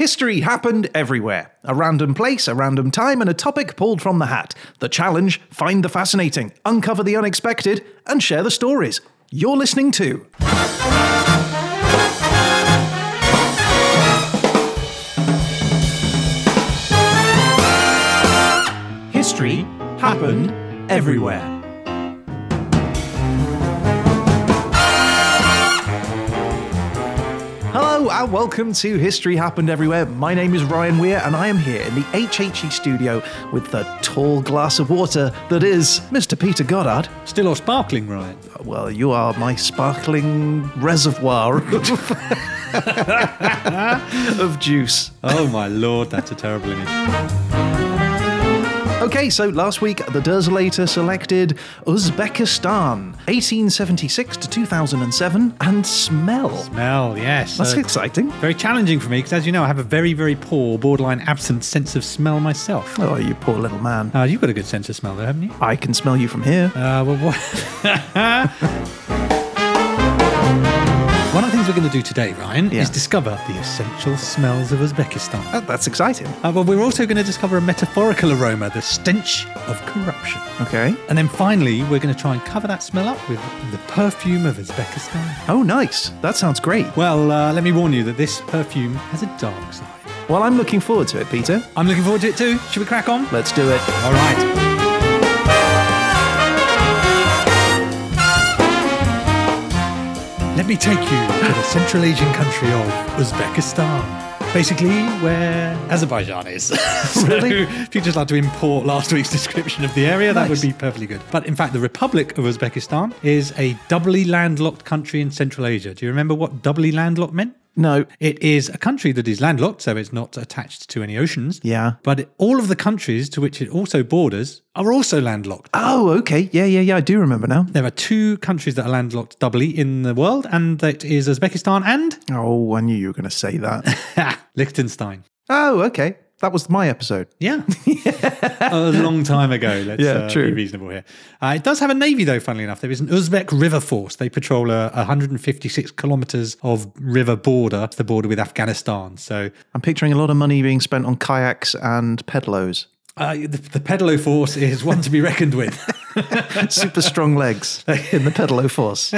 History happened everywhere. A random place, a random time, and a topic pulled from the hat. The challenge find the fascinating, uncover the unexpected, and share the stories. You're listening to. History happened everywhere. And welcome to History Happened Everywhere. My name is Ryan Weir and I am here in the HHE studio with the tall glass of water that is Mr. Peter Goddard. Still or sparkling, Ryan? Uh, well, you are my sparkling reservoir of juice. Oh my lord, that's a terrible image. Okay, so last week the Dersolator selected Uzbekistan, 1876 to 2007, and smell. Smell, yes. That's Uh, exciting. very challenging for me because, as you know, I have a very, very poor, borderline absent sense of smell myself. Oh, you poor little man. Uh, you've got a good sense of smell, though, haven't you? I can smell you from here. Uh, well, what? we're going to do today, Ryan, Yeah. is discover the essential smells of Uzbekistan. Oh, that's exciting. Uh, well, we're also going to discover a metaphorical aroma, the stench of corruption. Okay. And then finally, we're going to try and cover that smell up with the perfume of Uzbekistan. Oh, nice. That sounds great. Well, uh, let me warn you that this perfume has a dark side. Well, I'm looking forward to it, Peter. I'm looking forward to it too. Should we crack on? Let's do it. All right. Me take you to the Central Asian country of Uzbekistan. Basically, where Azerbaijan is. so, Really? if you'd just like to import last week's description of the area, that would be perfectly good. But in fact, the Republic of Uzbekistan is a doubly landlocked country in Central Asia. Do you remember what doubly landlocked meant? No. It is a country that is landlocked, so it's not attached to any oceans. Yeah. But all of the countries to which it also borders are also landlocked. Oh, okay. Yeah, yeah, yeah. I do remember now. There are two countries that are landlocked doubly in the world, and that is Uzbekistan and Oh, I knew you were going to say that. Liechtenstein. oh, okay. That was my episode. Yeah. a long time ago. Let's Yeah, uh, true. be reasonable here. Uh, it does have a navy, though, funnily enough. There is an Uzbek river force. They patrol a 156 kilometers of river border, the border with Afghanistan. So I'm picturing a lot of money being spent on kayaks and pedlos. uh, the, the pedalo force is one to be reckoned with. Super strong legs in the pedalo force.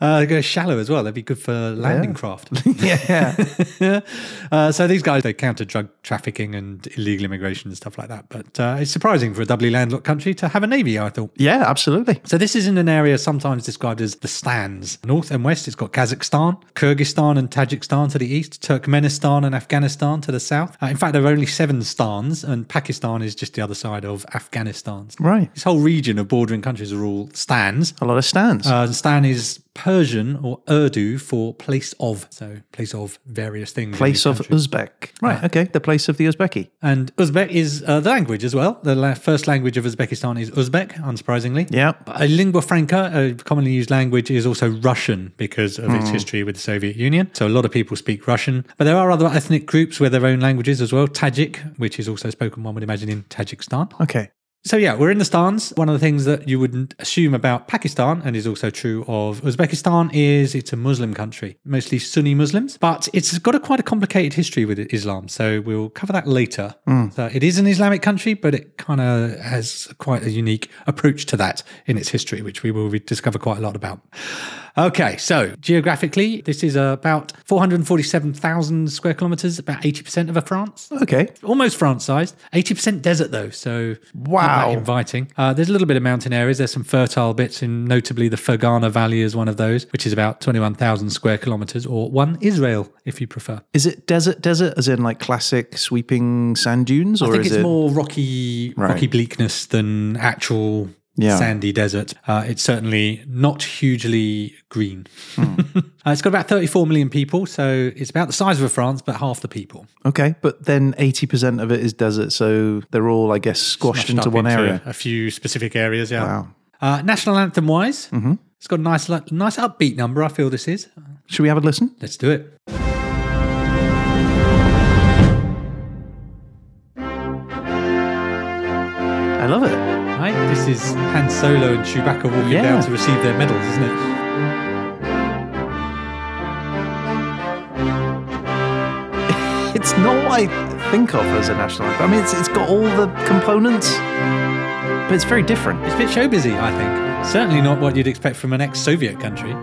Uh, they go shallow as well. They'd be good for landing Yeah. craft. yeah. uh, so these guys, they counter drug trafficking and illegal immigration and stuff like that. But uh, it's surprising for a doubly landlocked country to have a navy, I thought. Yeah, absolutely. So this is in an area sometimes described as the stans. North and west, it's got Kazakhstan, Kyrgyzstan and Tajikistan to the east, Turkmenistan and Afghanistan to the south. Uh, in fact, there are only seven stans, and Pakistan is just the other side of Afghanistan. Right. This whole region of bordering countries are all stans. A lot of stans. Uh, Stan is Persian or Urdu for place of, so place of various things. place of countries. Uzbek. Right. Okay. The place of the Uzbeki. And Uzbek is uh, the language as well. The la- first language of Uzbekistan is Uzbek, unsurprisingly. Yeah. A lingua franca, a commonly used language, is also Russian because of Hmm. its history with the Soviet Union. So a lot of people speak Russian. But there are other ethnic groups with their own languages as well. Tajik, which is also spoken, one would imagine, in Tajikistan. Okay. So yeah, we're in the stans. One of the things that you wouldn't assume about Pakistan, and is also true of Uzbekistan, is it's a Muslim country, mostly Sunni Muslims, but it's got a quite a complicated history with Islam. So we'll cover that later. Hmm. So it is an Islamic country, but it kind of has quite a unique approach to that in its history, which we will discover quite a lot about. Okay, so geographically, this is about 447,000 square kilometers, about 80% of a France Okay. almost France sized. 80% desert though, so Wow. inviting. Uh, there's a little bit of mountain areas. There's some fertile bits, and notably the Fergana Valley is one of those, which is about 21,000 square kilometers, or one Israel if you prefer. Is it desert, desert, as in like classic sweeping sand dunes, or I think is it's it more rocky, Right. rocky bleakness than actual. Yeah. Sandy desert. Uh, it's certainly not hugely green. Hmm. uh, it's got about 34 million people, so it's about the size of France, but half the people. okay? But then eighty percent of it is desert, so they're all, I guess, squashed Smashed into one area. A few specific areas, yeah. Wow. Uh, national anthem wise, Mm-hmm. it's got a nice, nice upbeat number. I feel this is. Should we have a listen? Let's do it. I love it. Right, this is Han Solo and Chewbacca walking Yeah. down to receive their medals, isn't it? It's not what I think of as a national anthem. I mean, it's, it's got all the components, but it's very different. It's a bit show busy, I think. Certainly not what you'd expect from an ex Soviet country.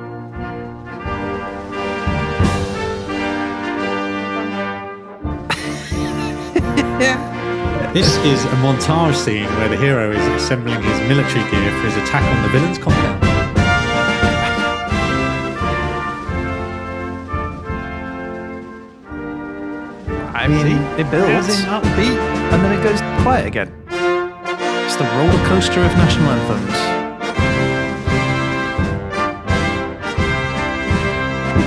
This is a montage scene where the hero is assembling his military gear for his attack on the villain's compound. I mean, it builds upbeat. and then it goes quiet again. It's the roller coaster of national anthems.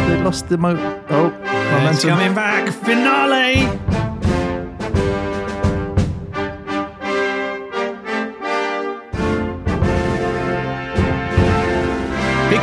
They lost the mo. Oh, momentum. It's coming back. Finale.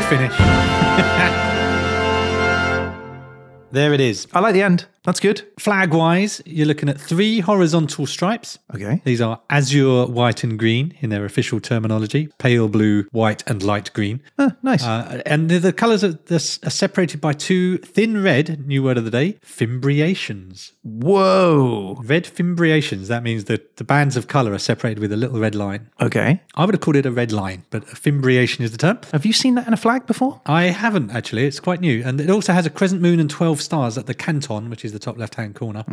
Finish. there it is. I like the end. That's good. Flag wise, you're looking at three horizontal stripes. Okay. These are azure, white, and green in their official terminology pale blue, white, and light green. Ah, nice. Uh, and the, the colours are, are separated by two thin red, new word of the day, fimbriations. Whoa. Red fimbriations, that means that the bands of colour are separated with a little red line. Okay. I would have called it a red line, but a fimbriation is the term. Have you seen that in a flag before? I haven't actually. It's quite new, and it also has a crescent moon and twelve stars at the canton, which is the top left-hand corner.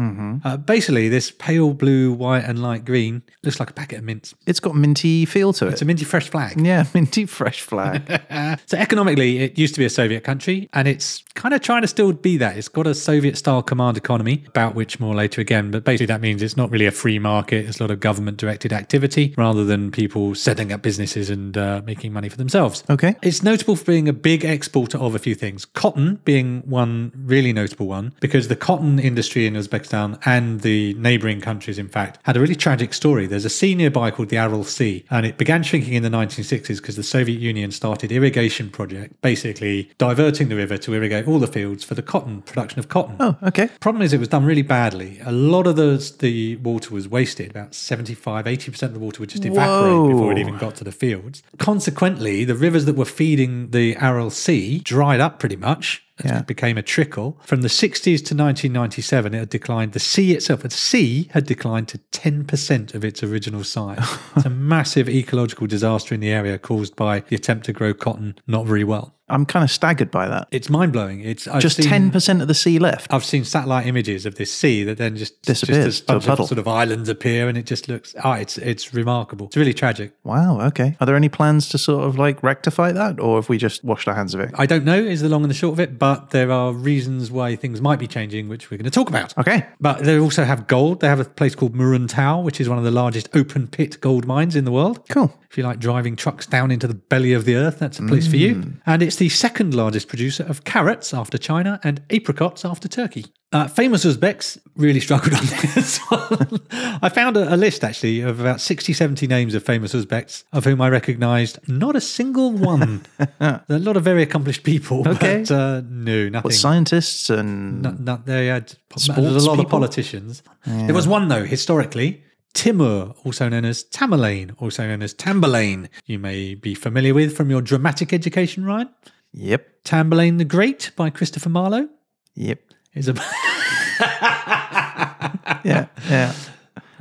Uh, basically, this pale blue, white, and light green looks like a packet of mints. It's got a minty feel to it. It's a minty fresh flag. yeah, minty fresh flag. So economically, it used to be a Soviet country, and it's kind of trying to still be that. It's got a Soviet-style command economy, about which more later again. But basically, that means it's not really a free market. It's a lot of government-directed activity rather than people setting up businesses and uh, making money for themselves. Okay. It's notable for being a big exporter of a few things. Cotton being one really notable one, because the cotton industry in Uzbekistan and the neighboring countries, in fact, had a really tragic story. There's a sea nearby called the Aral Sea, and it began shrinking in the 1960s because the Soviet Union started irrigation project, basically diverting the river to irrigate all the fields for the cotton production of cotton. oh, okay. Problem is, it was done really badly. A lot of the the water was wasted. About 75, 80% of the water would just evaporate before it even got to the fields. Consequently, the rivers that were feeding the Aral Sea dried up pretty much. It Yeah. became a trickle. From the 60s to 1997, it had declined. The sea itself, the sea had declined to 10% of its original size. it's a massive ecological disaster in the area caused by the attempt to grow cotton not very well. I'm kind of staggered by that. It's mind blowing. It's I've Just ten percent of the sea left. I've seen satellite images of this sea that then just Disappears just to a a puddle. of sort of islands appear, and it just looks ah, it's it's remarkable. It's really tragic. Wow. Okay. Are there any plans to sort of like rectify that, or have we just washed our hands of it? I don't know is the long and the short of it, but there are reasons why things might be changing, which we're going to talk about. Okay. But they also have gold. They have a place called Muruntau, which is one of the largest open pit gold mines in the world. Cool. If you like driving trucks down into the belly of the earth, that's a place for you. And it's the second largest producer of carrots after China and apricots after Turkey. Uh, famous Uzbeks really struggled on this one. I found a, a list actually of about 60, 70 names of famous Uzbeks, of whom I recognized not a single one. A lot of very accomplished people, Okay. but uh, no, nothing. What scientists and No, no, they had Sports a lot of people? politicians. There was one though, historically, Timur, also known as Tamerlane, also known as Tamburlaine. You may be familiar with from your dramatic education, Ryan. yep, Tamburlaine the Great by Christopher Marlowe yep, is a yeah, yeah.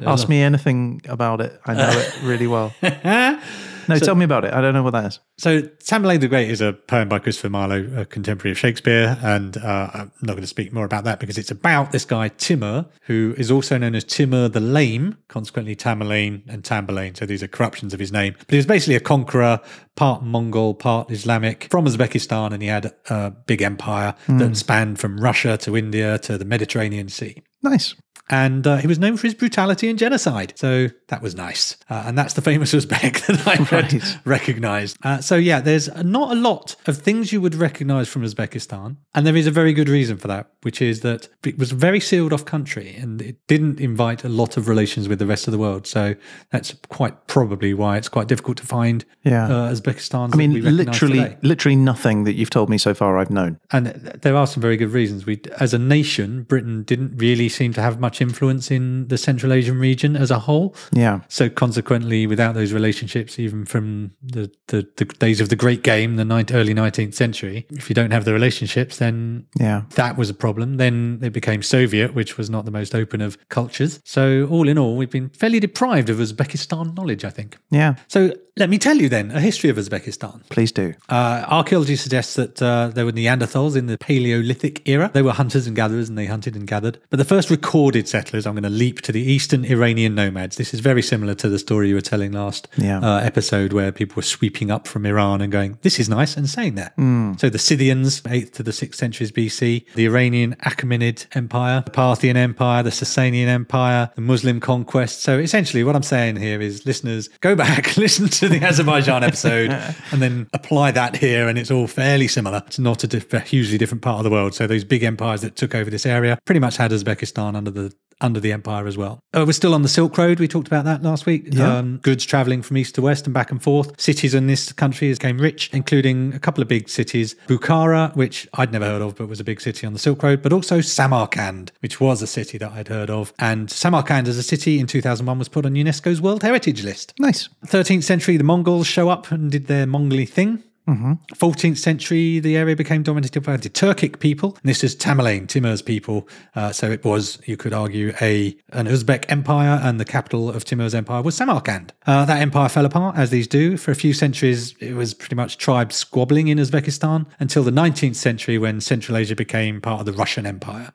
Ask me anything about it. I know it really well. No, tell me about it. I don't know what that is. So, Tamburlaine the Great is a poem by Christopher Marlowe, a contemporary of Shakespeare, and uh, I'm not going to speak more about that because it's about this guy Timur, who is also known as Timur the Lame, consequently Tamerlane and Tamburlaine. So these are corruptions of his name. But he was basically a conqueror, part Mongol, part Islamic, from Uzbekistan, and he had a big empire that spanned from Russia to India to the Mediterranean Sea. Nice. And uh, he was known for his brutality and genocide. So that was nice. Uh, and that's the famous Uzbek that I Right. recognized. Uh, so, yeah, there's not a lot of things you would recognize from Uzbekistan. And there is a very good reason for that, which is that it was a very sealed off country and it didn't invite a lot of relations with the rest of the world. So that's quite probably why it's quite difficult to find Yeah. uh, Uzbekistan. I mean, literally, literally nothing that you've told me so far I've known. and there are some very good reasons. We, as a nation, Britain didn't really seem to have much much influence in the Central Asian region as a whole. Yeah. So consequently, without those relationships, even from the, the, the days of the Great Game, the ninth, early 19th century, if you don't have the relationships, then Yeah. that was a problem. Then it became Soviet, which was not the most open of cultures. So all in all, we've been fairly deprived of Uzbekistan knowledge, I think. Yeah. So let me tell you then a history of Uzbekistan. Please do. Uh, archaeology suggests that uh, there were Neanderthals in the Paleolithic era. They were hunters and gatherers and they hunted and gathered. But the first recorded settlers, I'm going to leap to the eastern Iranian nomads. This is very similar to the story you were telling last Yeah. uh, episode where people were sweeping up from Iran and going, this is nice, and staying there. So the Scythians, 8th to the 6th centuries BC, the Iranian Achaemenid Empire, the Parthian Empire, the Sasanian Empire, the Muslim conquest. So essentially, what I'm saying here is, listeners, go back, listen to the Azerbaijan episode, and then apply that here, and it's all fairly similar. It's not a, diff- a hugely different part of the world. So those big empires that took over this area pretty much had Uzbekistan under the under the empire as well. Uh, we're still on the Silk Road. We talked about that last week. Yeah. Um, goods traveling from east to west and back and forth. Cities in this country became rich, including a couple of big cities Bukhara, which I'd never heard of, but was a big city on the Silk Road, but also Samarkand, which was a city that I'd heard of. And Samarkand as a city in 2001 was put on UNESCO's World Heritage List. Nice. 13th century, the Mongols show up and did their Mongoli thing. 14th century, the area became dominated by the Turkic people. This is Tamerlane, Timur's people. Uh, so it was, you could argue, a an Uzbek empire, and the capital of Timur's empire was Samarkand. Uh, that empire fell apart, as these do. For a few centuries, it was pretty much tribes squabbling in Uzbekistan until the 19th century, when Central Asia became part of the Russian Empire.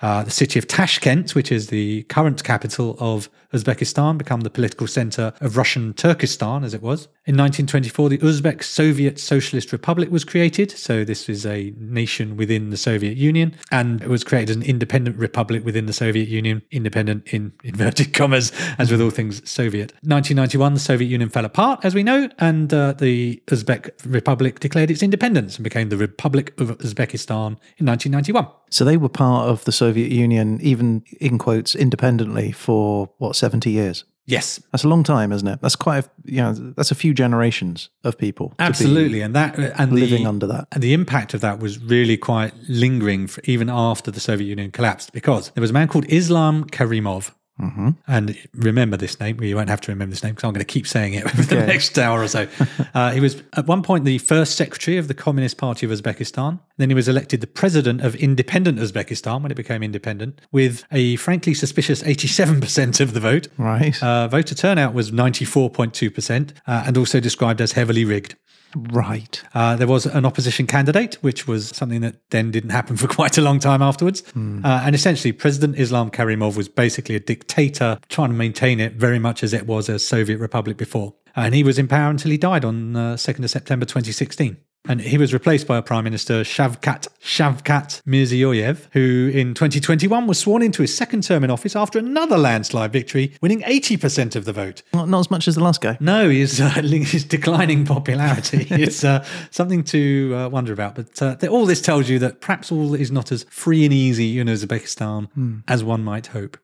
Uh, the city of Tashkent, which is the current capital of Uzbekistan, became the political center of Russian Turkestan, as it was. In 1924, the Uzbek Soviet Socialist Republic was created. So this is a nation within the Soviet Union, and it was created as an independent republic within the Soviet Union, independent in inverted commas, as with all things Soviet. 1991, the Soviet Union fell apart, as we know, and uh, the Uzbek Republic declared its independence and became the Republic of Uzbekistan in 1991. So they were part of the Soviet Union, even in quotes, independently for what, 70 years? Yes, That's a long time, isn't it? That's quite a, you know, that's a few generations of people. absolutely, and that and living the, under that. and the impact of that was really quite lingering even after the Soviet Union collapsed, because there was a man called Islam Karimov. Mm-hmm. And remember this name. Well, you won't have to remember this name because I'm going to keep saying it for the next hour or so. uh, he was at one point the first secretary of the Communist Party of Uzbekistan. Then he was elected the president of independent Uzbekistan when it became independent, with a frankly suspicious 87% of the vote. Right. Uh, voter turnout was 94.2% uh, and also described as heavily rigged. Right. Uh, there was an opposition candidate, which was something that then didn't happen for quite a long time afterwards. Uh, and essentially, President Islam Karimov was basically a dictator trying to maintain it very much as it was a Soviet republic before. And he was in power until he died on uh, 2nd of September 2016. And he was replaced by a Prime Minister, Shavkat Shavkat Mirziyoyev, who in 2021 was sworn into his second term in office after another landslide victory, winning 80% of the vote. Not, not as much as the last guy. No, he's, uh, he's declining popularity. it's uh, something to uh, wonder about. But uh, th- all this tells you that perhaps all is not as free and easy in Uzbekistan as one might hope.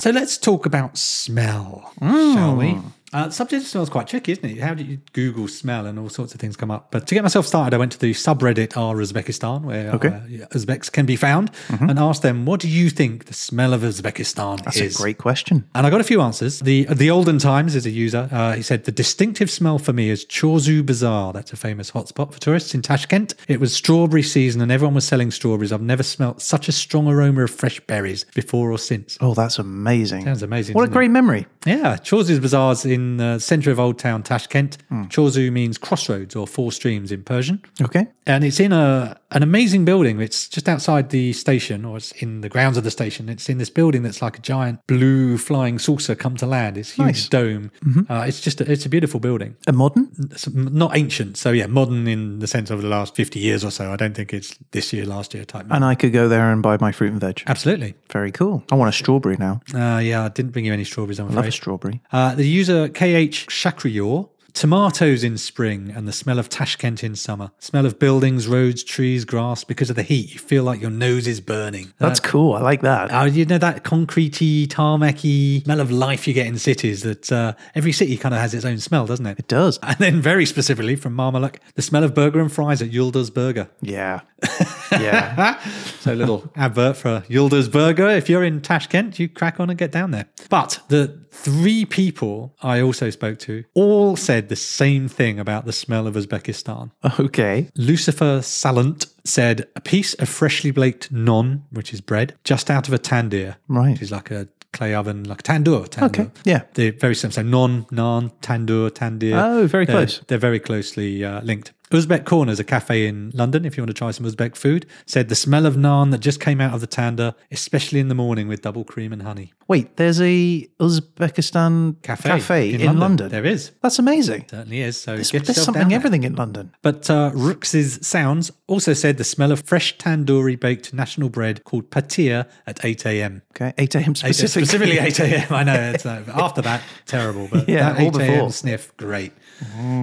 So let's talk about smell, shall we? Hmm. Uh, the subject smell is quite tricky, isn't it? How do you Google smell and all sorts of things come up? But to get myself started, I went to the subreddit R Uzbekistan, where Okay. uh, Uzbeks can be found, and asked them, "What do you think the smell of Uzbekistan is? That's is?" a great question. And I got a few answers. The the Olden Times is a user. Uh, he said the distinctive smell for me is Chorsu Bazaar. That's a famous hotspot for tourists in Tashkent. It was strawberry season and everyone was selling strawberries. I've never smelt such a strong aroma of fresh berries before or since. Oh, that's amazing. Sounds amazing. What a doesn't it? great memory. Yeah, Chorsu's Bazaar's in the centre of Old Town Tashkent. Hmm. Chorsu means crossroads or four streams in Persian. Okay. And it's in a an amazing building. It's just outside the station, or it's in the grounds of the station. It's in this building that's like a giant blue flying saucer come to land. It's huge Nice. dome. Uh, it's just a, it's a beautiful building. A modern? It's not ancient, so yeah, modern in the sense of the last fifty years or so. I don't think it's this year, last year type. And I could go there and buy my fruit and veg. Absolutely. Very cool. I want a strawberry now. Uh, yeah, I didn't bring you any strawberries. I'm Love a strawberry. Uh, the user KH Shakriyor tomatoes in spring and the smell of Tashkent in summer. Smell of buildings, roads, trees, grass. Because of the heat, you feel like your nose is burning. That's cool. I like that. Oh, you know that concretey, tarmacy smell of life you get in cities. That uh, every city kind of has its own smell, doesn't it? It does. And then, very specifically from Marmaluk, the smell of burger and fries at Yulda's Burger. Yeah. Yeah. So, a little advert for Yulda's Burger. If you're in Tashkent, you crack on and get down there. But the three people I also spoke to all said the same thing about the smell of Uzbekistan. okay. Lucifer Salant said a piece of freshly baked non, which is bread, just out of a tandoor, Right. which is like a clay oven, like a tandoor. tandoor. Okay, yeah. They're very similar. So non, naan, tandoor, tandoor. Oh, very They're- close. They're very closely uh, linked. Uzbek Corners, a cafe in London, if you want to try some Uzbek food, said the smell of naan that just came out of the tandoor, especially in the morning with double cream and honey. Wait, there's a Uzbekistan cafe, in, London. There is. That's amazing. Certainly is. So There's, there's something there. everything in London. But uh, Rooks's Sounds also said the smell of fresh tandoori baked national bread called patir at 8 a.m. Okay, 8 a.m. specifically. Specifically 8 a.m. I know. It's, uh, after that, terrible. But Yeah, that all 8 a.m. sniff, great.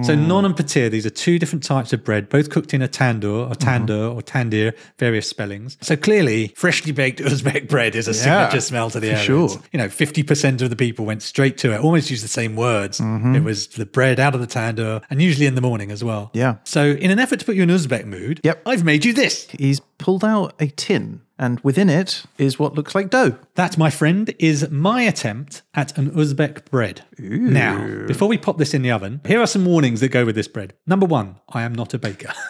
So non and patir, these are two different types of bread, both cooked in a tandoor or tandoor or tandir, various spellings. So clearly, freshly baked Uzbek bread is a signature smell to the area. sure. You know, 50% of the people went straight to it, almost used the same words. Mm-hmm. It was the bread out of the tandoor and usually in the morning as well. Yeah. So in an effort to put you in Uzbek mood, Yep. I've made you this. He's pulled out a tin, and within it is what looks like dough. That, my friend, is my attempt at an Uzbek bread. Now, before we pop this in the oven, here are some warnings that go with this bread. Number one, I am not a baker.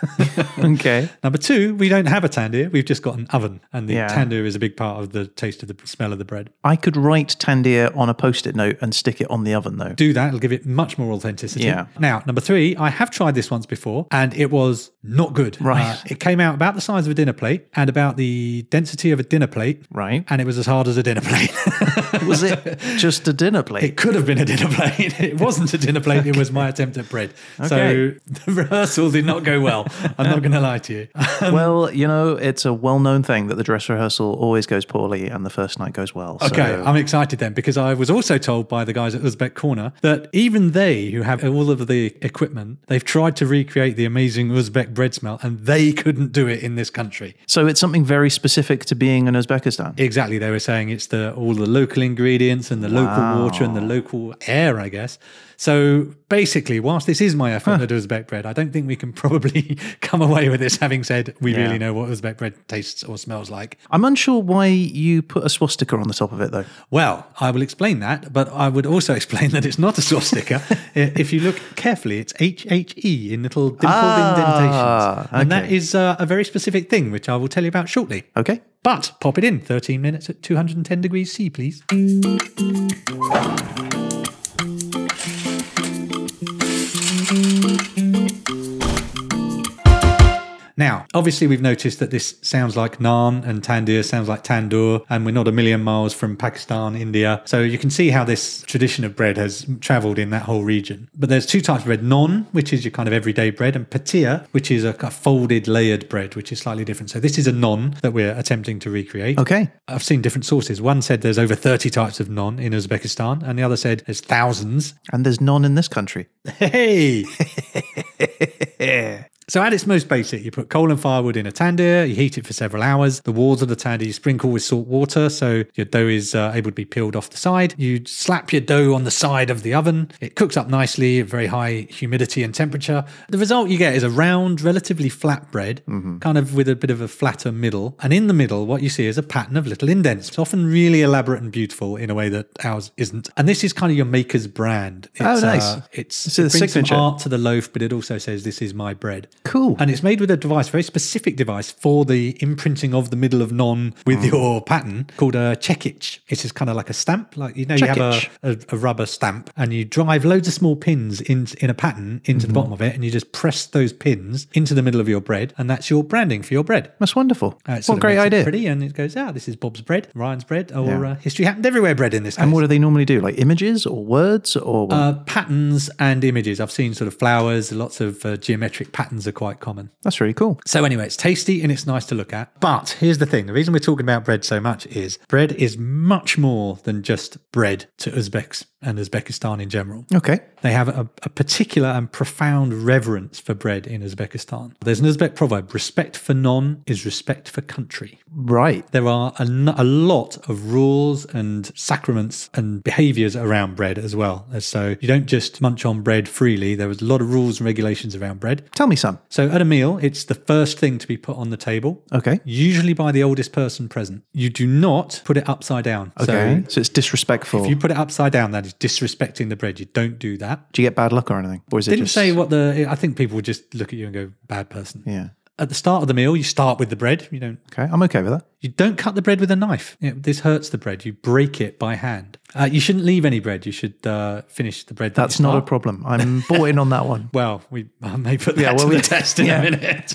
Okay. Number two, we don't have a tandoor. We've just got an oven, and the Yeah. tandoor is a big part of the taste of the smell of the bread. I could write Tandir on a post it note and stick it on the oven, though. Do that; it'll give it much more authenticity. Yeah. Now, number three, I have tried this once before, and it was not good. Right. Uh, it came out about the size of a dinner plate and about the density of a dinner plate, Right. and it was as hard as a dinner plate. Was it just a dinner plate? It could have been a dinner plate. It wasn't a dinner plate. It was my attempt at bread. So the rehearsal did not go well. I'm not going to lie to you. Um, well, you know, it's a well known thing that the dress rehearsal always goes poorly and the first night goes well. Okay, so- I'm excited then because I was also told by the guys at Uzbek Corner that even they, who have all of the equipment, they've tried to recreate the amazing Uzbek bread smell and they couldn't do it in this country. so it's something very specific to being in Uzbekistan. Exactly, they were saying it's the all the local ingredients and the local water and the local air, I guess. So basically, whilst this is my effort at Uzbek bread, I don't think we can probably come away with this having said we Yeah. really know what Uzbek bread tastes or smells like. I'm unsure why you put a swastika on the top of it, though. Well, I will explain that, but I would also explain that it's not a swastika. If you look carefully, it's HHE in little dimpled Ah, indentations. And that okay. is uh, a very specific thing, which I will tell you about shortly. Okay. But pop it in 13 minutes at 210 degrees C, please. Now, obviously, we've noticed that this sounds like naan and tandoor sounds like tandoor, and we're not a million miles from Pakistan, India. So you can see how this tradition of bread has traveled in that whole region. But there's two types of bread naan, which is your kind of everyday bread, and patir, which is a, a folded layered bread, which is slightly different. So this is a naan that we're attempting to recreate. Okay. I've seen different sources. One said there's over 30 types of naan in Uzbekistan, and the other said there's thousands. And there's none in this country. Hey! So at its most basic, you put coal and firewood in a tandoor, you heat it for several hours. The walls of the tandoor you sprinkle with salt water so your dough is uh, able to be peeled off the side. You slap your dough on the side of the oven. It cooks up nicely at very high humidity and temperature. The result you get is a round, relatively flat bread, kind of with a bit of a flatter middle. And in the middle, what you see is a pattern of little indents. It's often really elaborate and beautiful in a way that ours isn't. And this is kind of your maker's brand. It's, Oh, nice. uh, it's it brings some art to the loaf, but it also says this is my bread. Cool. And it's made with a device, very specific device for the imprinting of the middle of non with Mm. your pattern called a chekich. It's just kind of like a stamp, like you know, you have a, a, a rubber stamp, and you drive loads of small pins in in a pattern into Mm-hmm. the bottom of it, and you just press those pins into the middle of your bread, and that's your branding for your bread. That's wonderful. Uh, what a great idea. Pretty, and it goes, ah, this is Bob's bread, Ryan's bread, or Yeah. uh, history happened everywhere bread in this case. And what do they normally do? Like images or words or uh, patterns and images. I've seen sort of flowers, lots of uh, geometric patterns are quite common. That's really cool. So anyway, it's tasty and it's nice to look at. But here's the thing: the reason we're talking about bread so much is bread is much more than just bread to Uzbeks. And Uzbekistan in general. Okay. They have a, a particular and profound reverence for bread in Uzbekistan. There's an Uzbek proverb respect for none is respect for country. Right. There are a lot of rules and sacraments and behaviors around bread as well. So you don't just munch on bread freely. There was a lot of rules and regulations around bread. Tell me some. So at a meal, it's the first thing to be put on the table, Okay. usually by the oldest person present. You do not put it upside down. Okay. So So, it's disrespectful. if you put it upside down, that is disrespecting the bread. You don't do that. Do you get bad luck or anything? Or is it Didn't just say what the. I think people would just look at you and go, "Bad person." Yeah. At the start of the meal, you start with the bread. You don't. Okay. I'm okay with that. You don't cut the bread with a knife. This hurts the bread. You break it by hand. Uh, you shouldn't leave any bread. You should uh, finish the bread. that That's not a problem. I'm bought in on that one. Well, we I may put that Yeah, well, to we- the test in yeah. a minute.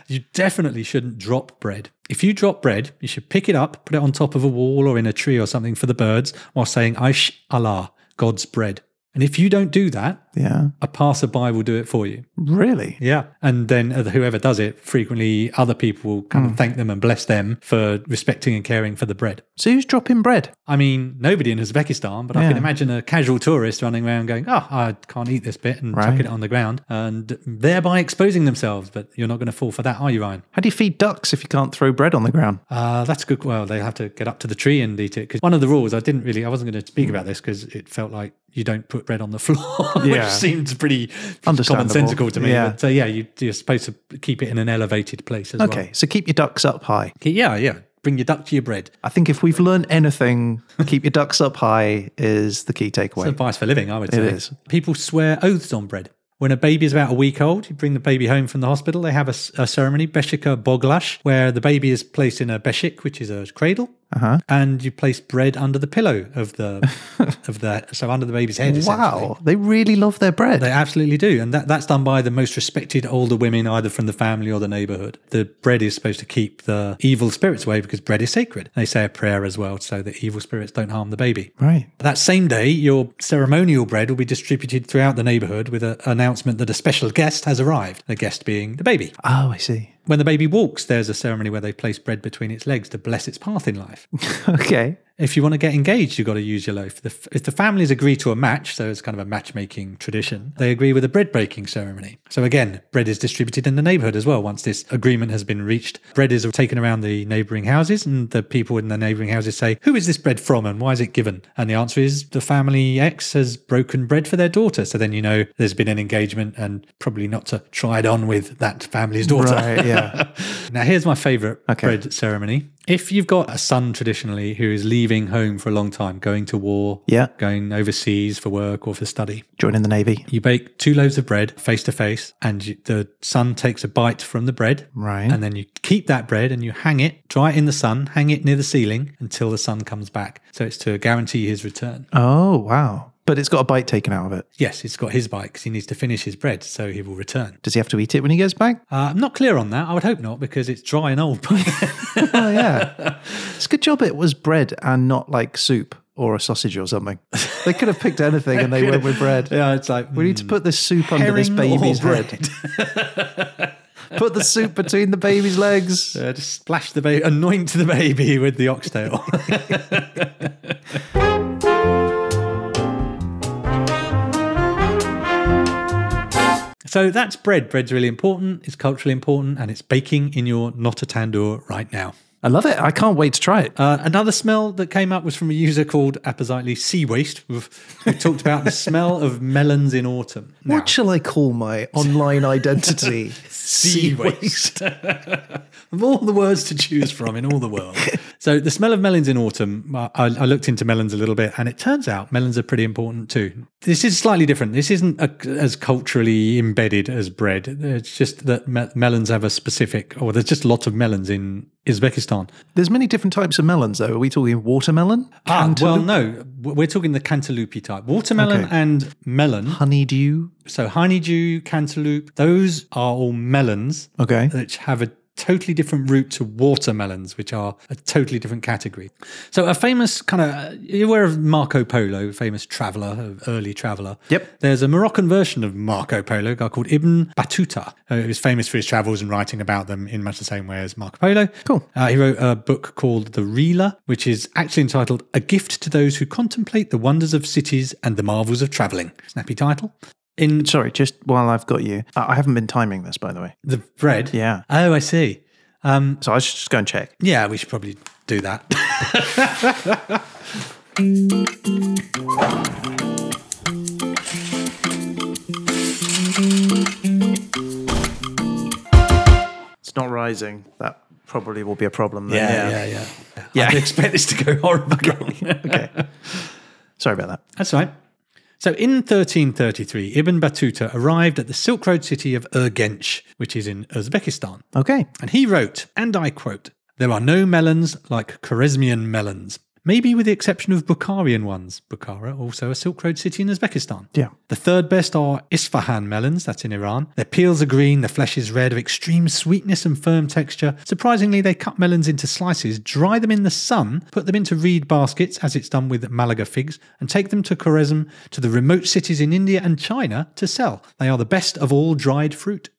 you definitely shouldn't drop bread. If you drop bread, you should pick it up, put it on top of a wall or in a tree or something for the birds while saying Aish Allah, God's bread. And if you don't do that, Yeah. a passerby will do it for you. Really? Yeah. And then whoever does it, frequently other people will kind Hmm. of thank them and bless them for respecting and caring for the bread. So who's dropping bread? I mean, nobody in Uzbekistan, but I can imagine a casual tourist running around going, Oh, I can't eat this bit and Right. chucking it on the ground and thereby exposing themselves. But you're not going to fall for that, are you, Ryan? How do you feed ducks if you can't throw bread on the ground? Uh, that's good. Well, they have to get up to the tree and eat it. Because one of the rules, I didn't really, I wasn't going to speak about this because it felt like you don't put bread on the floor, Yeah. which seems pretty commonsensical to me. Yeah. But uh, yeah, you, you're supposed to keep it in an elevated place as well. Okay. So keep your ducks up high. Okay, Yeah, yeah. Bring your duck to your bread. I think if we've learned anything, keep your ducks up high is the key It's takeaway. advice for living, I would say. is. People swear oaths on bread. When a baby is about a week old, you bring the baby home from the hospital. They have a ceremony, Beshika Boglash, where the baby is placed in a beshik, which is a cradle, Uh-huh. and you place bread under the pillow of the of the so under the baby's head. Wow. They really love their bread. They absolutely do. And that, that's done by the most respected older women, either from the family or the neighborhood. The bread is supposed to keep the evil spirits away because bread is sacred. They say a prayer as well so that evil spirits don't harm the baby. right. That same day, your ceremonial bread will be distributed throughout the neighborhood with an announcement that a special guest has arrived, the guest being the baby. Oh, I see. When the baby walks, there's a ceremony where they place bread between its legs to bless its path in life. Okay. If you want to get engaged, you've got to use your loaf. The, if the families agree to a match, so it's kind of a matchmaking tradition, they agree with a bread breaking ceremony. So again, bread is distributed in the neighborhood as well. Once this agreement has been reached, bread is taken around the neighboring houses, and the people in the neighboring houses say, Who is this bread from and why is it given? And the answer is the family X has broken bread for their daughter. So then you know there's been an engagement and probably not to try it on with that family's daughter. Right. Yeah. Now, here's my favorite Okay. bread ceremony. If you've got a son traditionally who is leaving home for a long time, going to war, Yeah. going overseas for work or for study, Joining the Navy. you bake two loaves of bread face to face, and you, the son takes a bite from the bread. Right. And then you keep that bread and you hang it, dry it in the sun, hang it near the ceiling until the sun comes back. So it's to guarantee his return. Oh, wow. But it's got a bite taken out of it. Yes, it's got his bite because he needs to finish his bread, so he will return. Does he have to eat it when he goes back? Uh, I'm not clear on that. I would hope not because it's dry and old. Oh, yeah. it's a good job it was bread and not like soup or a sausage or something. They could have picked anything and they went with bread. yeah, it's like We need to put this soup under this baby's bread. head. Put the soup between the baby's legs. Uh, just splash the baby, anoint the baby with the oxtail. So that's bread. Bread's really important. It's culturally important, and it's baking in your not a tandoor right now. I love it. I can't wait to try it. Uh, another smell that came up was from a user called appositely Sea Waste, who who talked about the smell of melons in autumn. Now, What shall I call my online identity? sea waste. of all the words to choose from in all the world. So the smell of melons in autumn, I, I looked into melons a little bit and it turns out melons are pretty important too. This is slightly different. This isn't a, as culturally embedded as bread. It's just that me- melons have a specific, or there's just lots of melons in Uzbekistan. There's many different types of melons, though. Are we talking watermelon? Ah, well, no, we're talking the cantaloupe type. Watermelon Okay. and melon. honeydew. So honeydew, cantaloupe, those are all melons Okay. which have a totally different route to watermelons, which are a totally different category. So, a famous kind of, you're aware of Marco Polo, famous traveler, early traveler. Yep. There's a Moroccan version of Marco Polo, a guy called Ibn Battuta, who's famous for his travels and writing about them in much the same way as Marco Polo. Cool. Uh, he wrote a book called The Rihla, which is actually entitled A Gift to Those Who Contemplate the Wonders of Cities and the Marvels of Travelling. Snappy title. In Sorry, just while I've got you, I I haven't been timing this, by the way. the bread. Yeah. Oh, I see. Um, So I should just go and check. yeah, we should probably do that. It's not rising. That probably will be a problem. Then. yeah, yeah. Yeah. I didn't expect this to go horribly wrong. Okay. Sorry about that. That's right. So in 1333, Ibn Battuta arrived at the Silk Road city of Urgench, which is in Uzbekistan. Okay. And he wrote, and I quote, There are no melons like Khwarezmian melons, maybe with the exception of Bukharian ones. Bukhara, also a Silk Road city in Uzbekistan. Yeah. The third best are Isfahan melons, that's in Iran. Their peels are green, the flesh is red, of extreme sweetness and firm texture. Surprisingly, they cut melons into slices, dry them in the sun, put them into reed baskets, as it's done with Malaga figs, and take them to Khwarezm, to the remote cities in India and China to sell. They are the best of all dried fruit.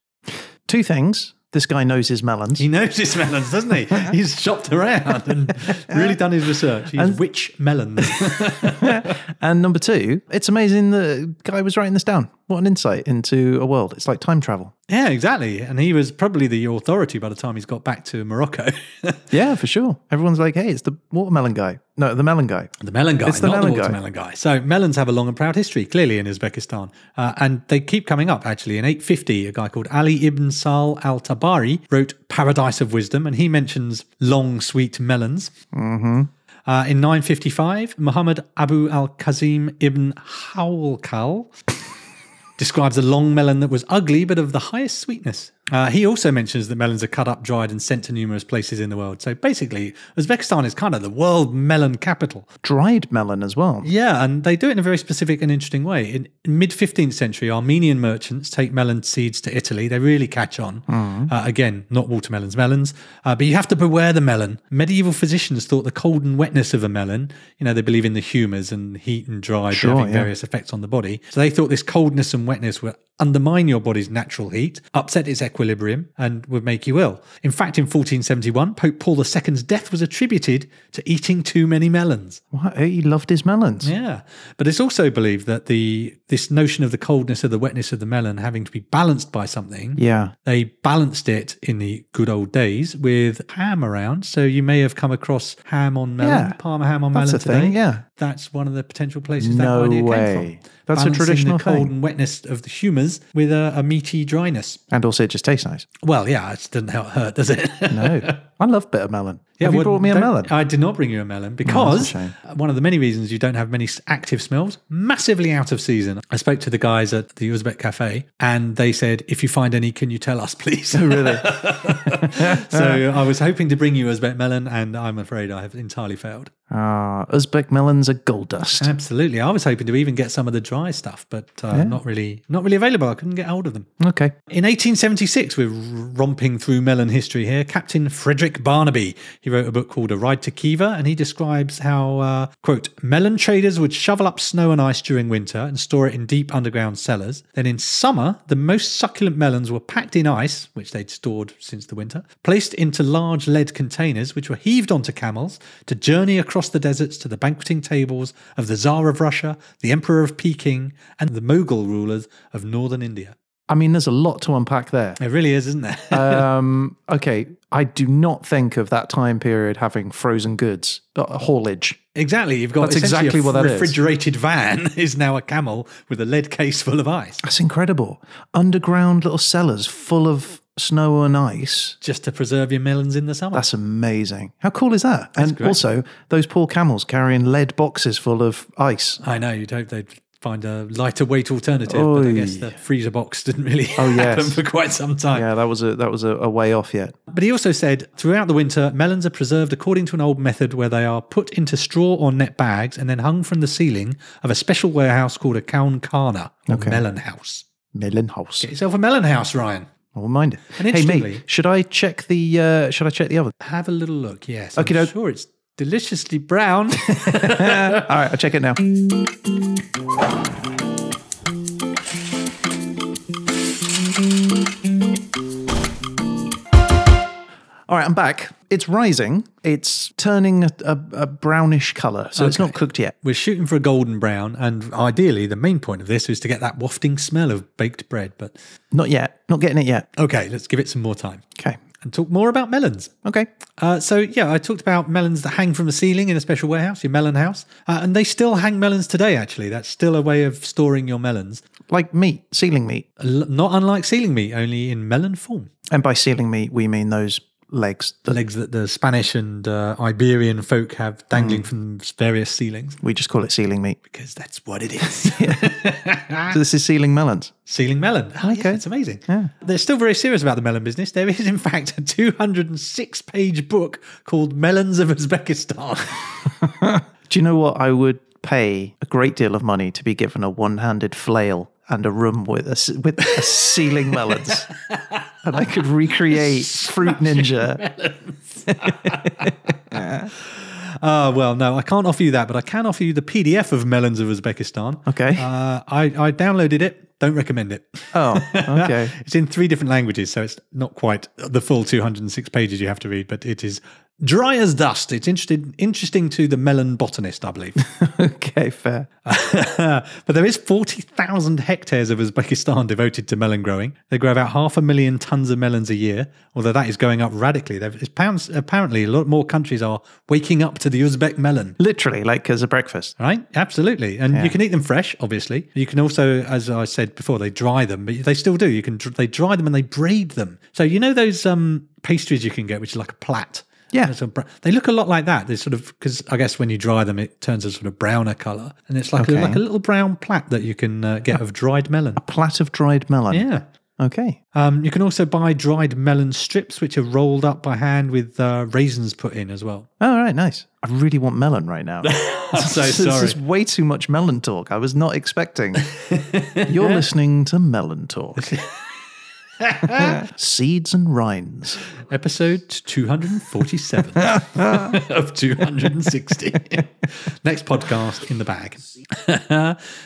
Two things. This guy knows his melons. He knows his melons, doesn't he? He's shopped around and really done his research. He's which melons. And number two, it's amazing the guy was writing this down. What an insight into a world. It's like time travel. yeah, exactly. And he was probably the authority by the time he's got back to Morocco. Yeah, for sure. Everyone's like, hey, it's the watermelon guy. No, the melon guy. the melon guy, It's the not melon the guy. watermelon guy. So melons have a long and proud history, clearly in Uzbekistan, uh, and they keep coming up. Actually, in 850, a guy called Ali ibn Sahl al Tabari wrote "Paradise of Wisdom," and he mentions long, sweet melons. Mm-hmm. Uh, in 955, Muhammad Abu al Kazim ibn Hawqal describes a long melon that was ugly but of the highest sweetness. Uh, he also mentions that melons are cut up, dried, and sent to numerous places in the world. So basically, Uzbekistan is kind of the world melon capital. Dried melon as well. Yeah, and they do it in a very specific and interesting way. In, in mid 15th century, Armenian merchants take melon seeds to Italy. They really catch on. Uh, again, not watermelons, melons. Uh, but you have to beware the melon. Medieval physicians thought the cold and wetness of a melon, you know, they believe in the humours and heat and dry Sure, having yeah. various effects on the body. So they thought this coldness and wetness would undermine your body's natural heat, upset its equilibrium, and would make you ill. In fact, in 1471, Pope Paul II's death was attributed to eating too many melons. What? He loved his melons. Yeah, but it's also believed that the this notion of the coldness of the wetness of the melon having to be balanced by something. Yeah. They balanced it in the good old days with ham around. So you may have come across ham on melon, Yeah, Parma ham on that's melon a today. thing, yeah. That's one of the potential places that No idea way. came from. That's a traditional the cold thing. and wetness of the humours with a, a meaty dryness. And also, it just tastes nice. Well, yeah, it doesn't hurt does it? No. I love bitter melon. Yeah, Have you well, brought me a melon? I did not bring you a melon because shame. one of the many reasons you don't have many active smells, massively out of season. I spoke to the guys at the Uzbek cafe and they said, if you find any, can you tell us, please? Oh, really? so I was hoping to bring you Uzbek melon and I'm afraid I have entirely failed. Ah, Uzbek melons are gold dust. Absolutely. I was hoping to even get some of the dry stuff, but uh, not really not really available. I couldn't get hold of them. Okay. In 1876, we're romping through melon history here. Captain Frederick Burnaby, he wrote a book called A Ride to Khiva, and he describes how, uh, quote, melon traders would shovel up snow and ice during winter and store it in deep underground cellars. Then in summer, the most succulent melons were packed in ice, which they'd stored since the winter, placed into large lead containers, which were heaved onto camels to journey across the deserts to the banqueting tables of the Tsar of Russia, the Emperor of Peking, and the Mughal rulers of northern India. I mean, there's a lot to unpack there. It really is, isn't there? um, okay. I do not think of that time period having frozen goods, uh, haulage. Exactly. You've got That's exactly a what that is. refrigerated van is now a camel with a lead case full of ice That's incredible. Underground little cellars full of snow and ice. just to preserve your melons in the summer. That's amazing. How cool is that? and great. also, those poor camels carrying lead boxes full of ice. I know. You'd hope they'd find a lighter weight alternative, but I guess the freezer box didn't really Oh, happen for quite some time. Yeah, that was a that was a, a way off yet. But he also said throughout the winter, melons are preserved according to an old method where they are put into straw or net bags and then hung from the ceiling of a special warehouse called a kaun kana, or Okay. melon house. Melon house. Get yourself a melon house, Ryan. I won't mind it. And hey, mate, interestingly- should I check the? Uh, should I check the oven? Have a little look. Yes. Okay, I'm doke. sure it's deliciously brown. All right, I'll check it now. All right, I'm back. It's rising. It's turning a, a, a brownish color, so it's not cooked yet. We're shooting for a golden brown, and ideally, the main point of this is to get that wafting smell of baked bread. But Not yet. Not getting it yet. okay, let's give it some more time Okay. And talk more about melons. Okay. Uh, so yeah, I talked about melons that hang from the ceiling in a special warehouse, your melon house, uh, and they still hang melons today. Actually, that's still a way of storing your melons, Like meat, ceiling meat. Not unlike ceiling meat, only in melon form. And by ceiling meat, we mean those legs. The legs that the Spanish and uh, Iberian folk have dangling from various ceilings, We just call it ceiling meat. because that's what it is. So this is ceiling melons. Ceiling melon. Oh, yeah, Okay. it's amazing. They're still very serious about the melon business. There is, in fact, a 206 page book called Melons of Uzbekistan. Do you know what? I would pay a great deal of money to be given a one-handed flail and a room with a, with a ceiling melons, and I could recreate Fruit Ninja. Uh, well, no, I can't offer you that, but I can offer you the PDF of Melons of Uzbekistan. Okay. Uh, I, I downloaded it. Don't recommend it. Oh, okay. It's in three different languages, so it's not quite the full 206 pages you have to read, but it is dry as dust. It's interesting, interesting to the melon botanist, I believe. okay, fair. but there is 40,000 hectares of Uzbekistan devoted to melon growing. They grow about half a million tons of melons a year, although that is going up radically. Pounds- Apparently, a lot more countries are waking up to the Uzbek melon. Literally, like as a breakfast. Right, absolutely, and you can eat them fresh. Obviously, you can also, as I said before, they dry them, but they still do. You can they dry them and they braid them. So you know those um, pastries you can get, which is like a plat. Yeah. A they look a lot like that. They sort of because I guess when you dry them, it turns a sort of browner color, and it's like a, like a little brown plat that you can uh, get of dried melon. A plat of dried melon. Yeah. Okay. Um, you can also buy dried melon strips, which are rolled up by hand with uh, raisins put in as well. All right, nice. I really want melon right now. I'm so This sorry. is way too much melon talk. I was not expecting. You're listening to Melon Talk. Seeds and rinds. Episode 247 of 260. Next podcast in the bag.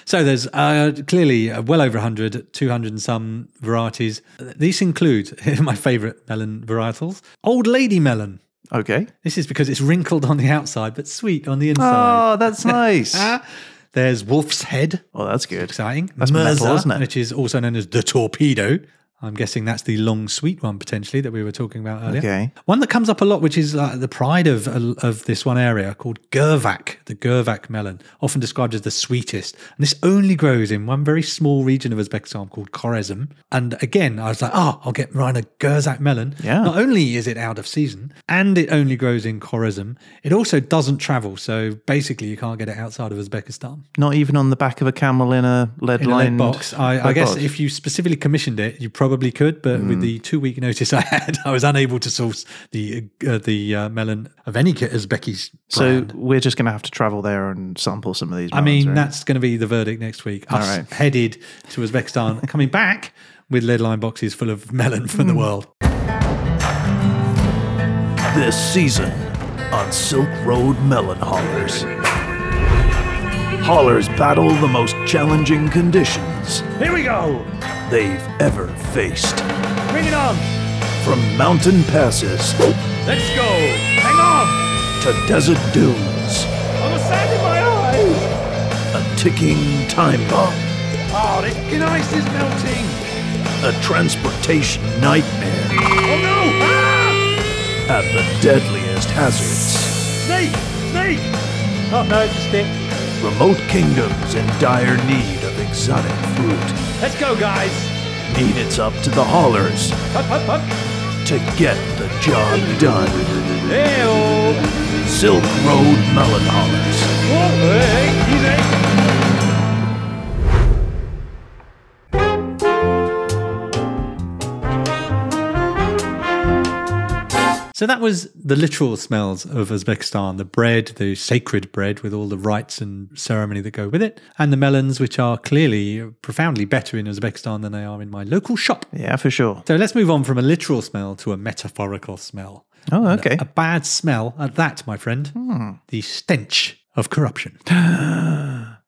so there's uh, clearly uh, well over 100, 200 and some varieties. These include my favorite melon varietals Old Lady melon. Okay. This is because it's wrinkled on the outside but sweet on the inside. Oh, that's nice. There's Wolf's Head. oh, that's good. Exciting. That's metal, isn't it? Which is also known as the torpedo. I'm guessing that's the long sweet one potentially that we were talking about earlier. Okay. One that comes up a lot, which is uh, the pride of of this one area called Gervak, the Gervak melon, often described as the sweetest. And this only grows in one very small region of Uzbekistan called Khorazm. And again, I was like, oh, I'll get Ryan a Gervak melon. Yeah. Not only is it out of season and it only grows in Khorazm, it also doesn't travel. So basically, you can't get it outside of Uzbekistan Not even on the back of a camel in a lead in a lead box. I, I guess box. if you specifically commissioned it, you probably could, but with the two week notice I had, I was unable to source the uh, the uh, melon of any Uzbeki's So brand. So we're just going to have to travel there and sample some of these. I mean, that's going to be the verdict next week. Us right. headed to Uzbekistan, coming back with lead line boxes full of melon from the world. This season on Silk Road Melon Haulers. Haulers battle the most challenging conditions Here we go! they've ever faced. Bring it on! From mountain passes Let's go! Hang on! to desert dunes, I'm a sand in my eyes! a ticking time bomb, Oh, this fucking ice is melting! a transportation nightmare, Oh no! Ah! and the deadliest hazards. Snake! Snake! Oh no, it's a stick. Remote kingdoms in dire need of exotic fruit. Let's go, guys! Mean it's up to the haulers Hup, hup, hup! to get the job done. Hey-oh! Silk Road Melon Haulers. Whoa, hey, easy! So that was the literal smells of Uzbekistan the bread, the sacred bread with all the rites and ceremony that go with it, and the melons, which are clearly profoundly better in Uzbekistan than they are in my local shop. Yeah, for sure. So let's move on from a literal smell to a metaphorical smell. Oh, okay. A bad smell at that, my friend. Hmm. The stench of corruption.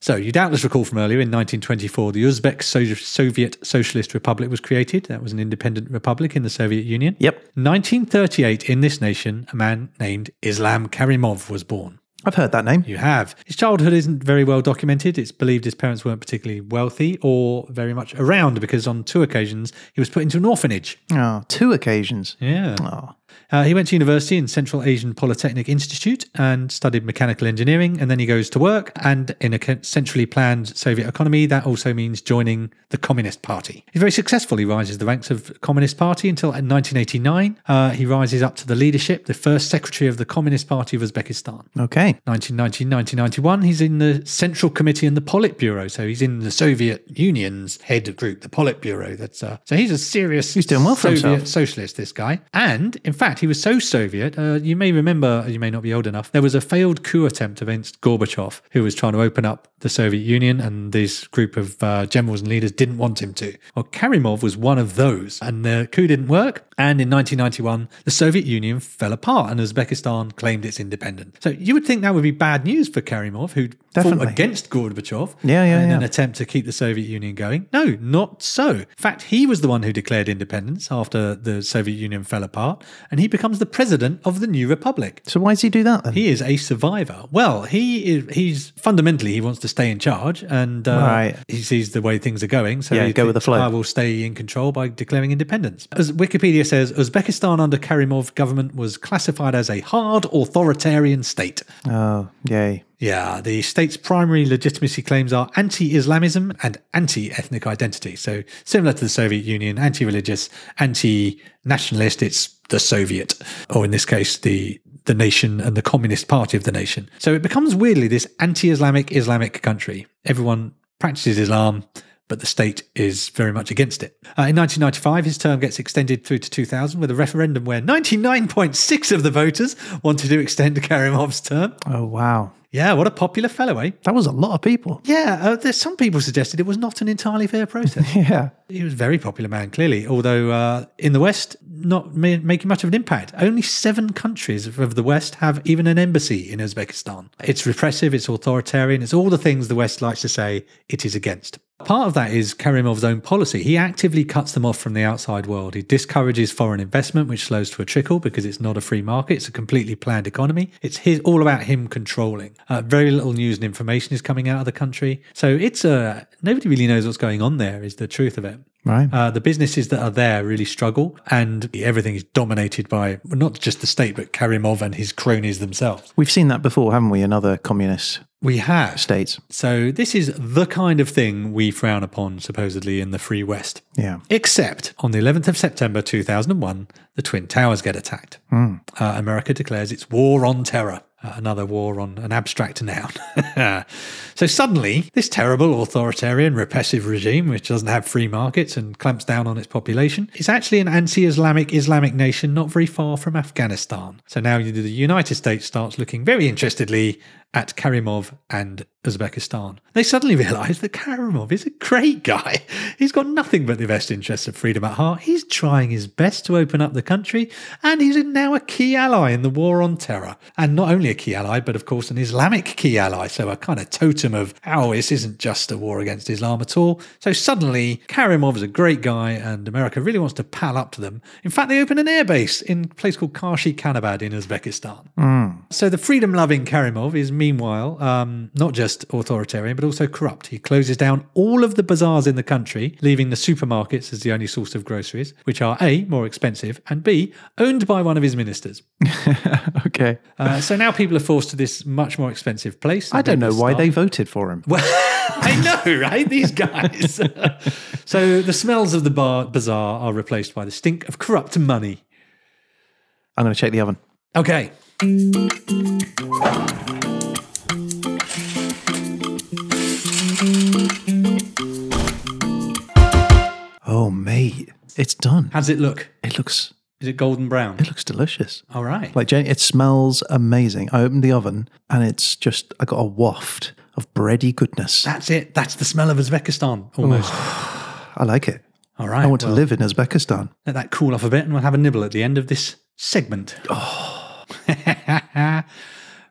so, you doubtless recall from earlier in 1924, the Uzbek So- Soviet Socialist Republic was created. That was an independent republic in the Soviet Union. Yep. 1938, in this nation, a man named Islam Karimov was born. I've heard that name. You have. His childhood isn't very well documented. It's believed his parents weren't particularly wealthy or very much around because on two occasions he was put into an orphanage. Oh, two occasions. Yeah. Oh, Uh, he went to university in Central Asian Polytechnic Institute and studied mechanical engineering. And then he goes to work. And in a centrally planned Soviet economy, that also means joining the Communist Party. He's very successful. He rises the ranks of Communist Party until in 1989. Uh, he rises up to the leadership, the first secretary of the Communist Party of Uzbekistan. okay. 1990, 1991, he's in the Central Committee and the Politburo. So he's in the Soviet Union's head group, the Politburo. That's uh, so he's a serious. He's doing well for Soviet himself. socialist. This guy, and in fact, he was so Soviet. Uh, you may remember, you may not be old enough. There was a failed coup attempt against Gorbachev, who was trying to open up the Soviet Union, and this group of uh, generals and leaders didn't want him to. Well, Karimov was one of those, and the coup didn't work. And in 1991, the Soviet Union fell apart, and Uzbekistan claimed its independence. So you would think that would be bad news for Karimov, who Definitely. fought against Gorbachev Yeah, yeah, in yeah. an attempt to keep the Soviet Union going. No, not so. In fact, he was the one who declared independence after the Soviet Union fell apart, and he becomes the president of the new republic. So why does he do that then? He is a survivor. Well, he is. He's fundamentally he wants to stay in charge, and uh, Right. he sees the way things are going. So Yeah, he go with the flow. I will stay in control by declaring independence. As Wikipedia says, Uzbekistan under Karimov government was classified as a hard authoritarian state. oh, yay. Yeah, the state's primary legitimacy claims are anti Islamism and anti ethnic identity. So, similar to the Soviet Union, anti religious, anti nationalist, it's the Soviet, or in this case, the the nation and the Communist Party of the nation. So it becomes weirdly this anti Islamic Islamic country. Everyone practices Islam, but the state is very much against it. Uh, in 1995, his term gets extended through to 2000 with a referendum where 99.6 of the voters wanted to extend Karimov's term. Oh, wow. Yeah, what a popular fellow, eh? That was a lot of people. Yeah, uh, there's some people suggested it was not an entirely fair process. Yeah. he was a very popular man, clearly, although uh, in the West, not ma- making much of an impact. Only seven countries of the West have even an embassy in Uzbekistan. It's repressive, it's authoritarian, it's all the things the West likes to say it is against. Part of that is Karimov's own policy. He actively cuts them off from the outside world. He discourages foreign investment, which slows to a trickle because it's not a free market. It's a completely planned economy. It's his, all about him controlling. Uh, very little news and information is coming out of the country. So it's uh, nobody really knows what's going on there, is the truth of it. Right. Uh, the businesses that are there really struggle, and everything is dominated by well, not just the state, but Karimov and his cronies themselves. We've seen that before, haven't we, in other communist We have. states? So, this is the kind of thing we frown upon, supposedly, in the Free West. Yeah. Except on the 11th of September 2001, the Twin Towers get attacked. Uh, America declares its war on terror. Uh, another war on an abstract noun. so suddenly, this terrible authoritarian, repressive regime, which doesn't have free markets and clamps down on its population, is actually an anti Islamic Islamic nation not very far from Afghanistan. So now the United States starts looking very interestedly at Karimov and Uzbekistan. They suddenly realize that Karimov is a great guy. He's got nothing but the best interests of freedom at heart. He's trying his best to open up the country, and he's now a key ally in the war on terror. And not only a key ally, but of course an Islamic key ally. So a kind of totem of, oh, this isn't just a war against Islam at all. So suddenly, Karimov is a great guy, and America really wants to pal up to them. In fact, they open an airbase in a place called Karshi Khanabad in Uzbekistan. Hmm. So the freedom loving Karimov is meanwhile um, not just authoritarian, but also corrupt. He closes down all of the bazaars in the country, leaving the supermarkets as the only source of groceries, which are A, more expensive, and B, owned by one of his ministers. Okay. Uh, so now people are forced to this much more expensive place. I don't know why they voted for him. Well, I know, right? These guys. so the smells of the bar- bazaar are replaced by the stink of corrupt money. I'm going to check the oven. Okay. Oh, mate. It's done. How does it look? It looks Is it golden brown? It looks delicious. All right. Like Jane, it smells amazing. I opened the oven and it's just I got a waft of bready goodness. That's it. That's the smell of Uzbekistan almost. I like it. All right. I want to well, live in Uzbekistan. Let that cool off a bit and we'll have a nibble at the end of this segment. Oh.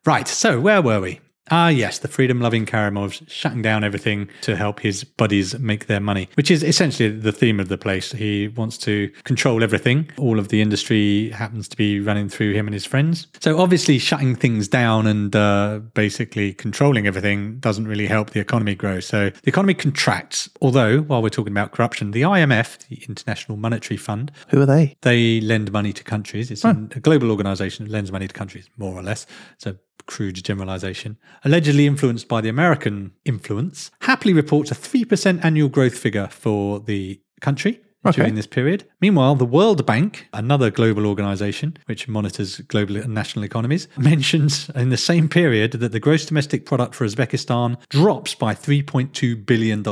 right. So, where were we? Ah, yes, the freedom loving Karimov's shutting down everything to help his buddies make their money, which is essentially the theme of the place. He wants to control everything. All of the industry happens to be running through him and his friends. So, obviously, shutting things down and uh, basically controlling everything doesn't really help the economy grow. So, the economy contracts. Although, while we're talking about corruption, the IMF, the International Monetary Fund, Who are they? they lend money to countries. It's a global organization that lends money to countries, more or less. It's a crude generalization. Allegedly influenced by the American influence, happily reports a 3% annual growth figure for the country. During this period. Meanwhile, the World Bank, another global organization which monitors global and national economies, mentions in the same period that the gross domestic product for Uzbekistan drops by $3.2 billion.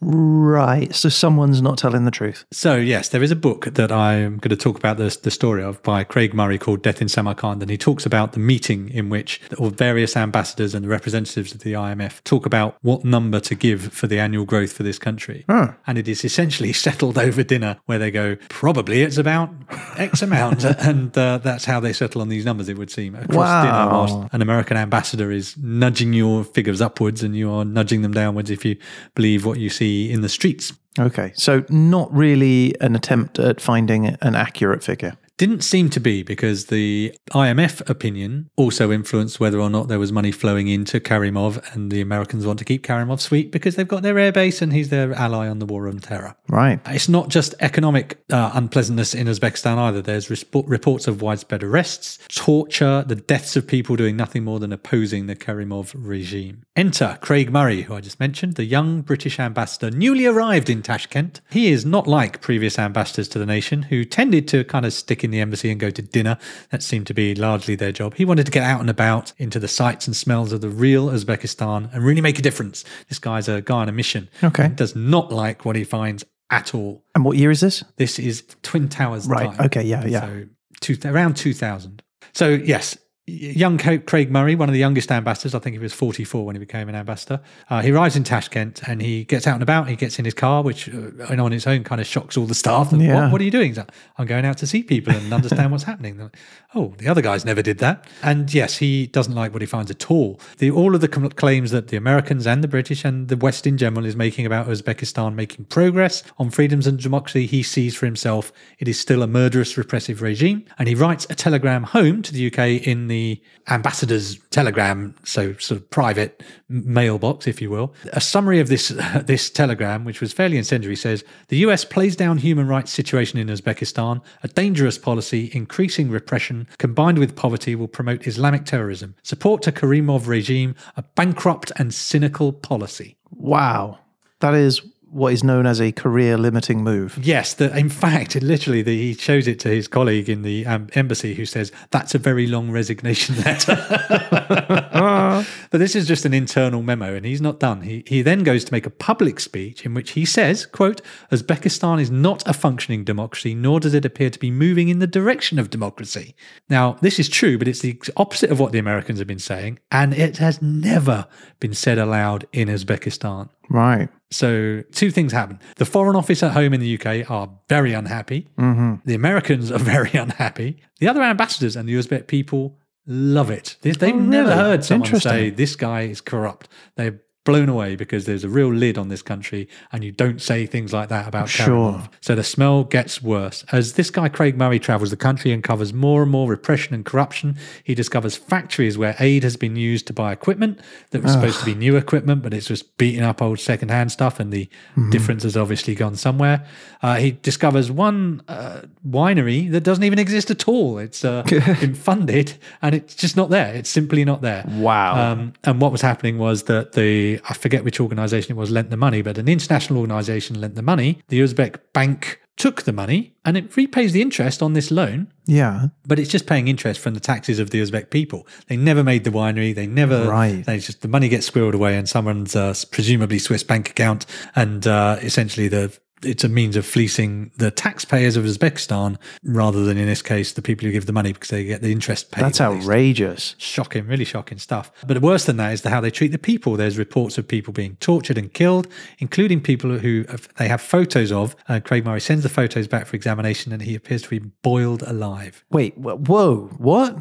Right. So someone's not telling the truth. So, yes, there is a book that I'm going to talk about the, the story of by Craig Murray called Death in Samarkand. And he talks about the meeting in which various ambassadors and the representatives of the IMF talk about what number to give for the annual growth for this country. And it is essentially settled over dinner where they go, probably it's about X amount. and uh, that's how they settle on these numbers, it would seem, across dinner, whilst an American ambassador is nudging your figures upwards and you are nudging them downwards if you believe what you see in the streets. Okay. So not really an attempt at finding an accurate figure. Didn't seem to be because the IMF opinion also influenced whether or not there was money flowing into Karimov, and the Americans want to keep Karimov sweet because they've got their airbase and he's their ally on the war on terror. Right. It's not just economic uh, unpleasantness in Uzbekistan either. There's resp- reports of widespread arrests, torture, the deaths of people doing nothing more than opposing the Karimov regime. Enter Craig Murray, who I just mentioned, the young British ambassador newly arrived in Tashkent. He is not like previous ambassadors to the nation who tended to kind of stick in the embassy and go to dinner. That seemed to be largely their job. He wanted to get out and about into the sights and smells of the real Uzbekistan and really make a difference. This guy's a guy on a mission. Okay. He does not like what he finds at all. And what year is this? This is Twin Towers Right, time. okay, yeah, yeah. So two, around 2000. So yes, young Craig Murray, one of the youngest ambassadors, I think he was 44 when he became an ambassador. Uh, he arrives in Tashkent and he gets out and about. He gets in his car, which uh, on its own kind of shocks all the staff. And, Yeah. what, what are you doing? Like, I'm going out to see people and understand what's happening. Like, oh, the other guys never did that. And yes, he doesn't like what he finds at all. The, all of the claims that the Americans and the British and the West in general is making about Uzbekistan making progress on freedoms and democracy, he sees for himself it is still a murderous, repressive regime. And he writes a telegram home to the UK in the ambassador's telegram, so sort of private mailbox, if you will. A summary of this this telegram, which was fairly incendiary, says the US plays down human rights situation in Uzbekistan. A dangerous policy, increasing repression, combined with poverty, will promote Islamic terrorism. Support to Karimov regime, a bankrupt and cynical policy. Wow. That is what is known as a career limiting move. Yes, in fact, literally, the, he shows it to his colleague in the um, embassy who says, that's a very long resignation letter. but this is just an internal memo and he's not done. He, he then goes to make a public speech in which he says, quote, Uzbekistan is not a functioning democracy, nor does it appear to be moving in the direction of democracy. Now, this is true, but it's the opposite of what the Americans have been saying. And it has never been said aloud in Uzbekistan. Right. So, two things happen. The Foreign Office at home in the UK are very unhappy. Mm-hmm. The Americans are very unhappy. The other ambassadors and the Uzbek people love it. They- They've oh, never really? heard someone say, This guy is corrupt. They're blown away because there's a real lid on this country and you don't say things like that about Sure. So the smell gets worse. As this guy, Craig Murray, travels the country and covers more and more repression and corruption, he discovers factories where aid has been used to buy equipment that was supposed to be new equipment, but it's just beating up old secondhand stuff, and the difference has obviously gone somewhere. Uh, he discovers one uh, winery that doesn't even exist at all. It's uh, been funded and it's just not there. It's simply not there. Wow. Um, and what was happening was that the, I forget which organization it was, lent the money, but an international organization lent the money. The Uzbek bank took the money and it repays the interest on this loan, Yeah. but it's just paying interest from the taxes of the Uzbek people. They never made the winery. They never, Right. they just, the money gets squirreled away in someone's uh, presumably Swiss bank account. And uh, essentially the it's a means of fleecing the taxpayers of Uzbekistan rather than in this case the people who give the money because they get the interest paid. That's outrageous. Shocking, really shocking stuff. But worse than that is the, how they treat the people. There's reports of people being tortured and killed, including people who they have photos of. Uh, Craig Murray sends the photos back for examination, and he appears to be boiled alive. Wait, whoa, what?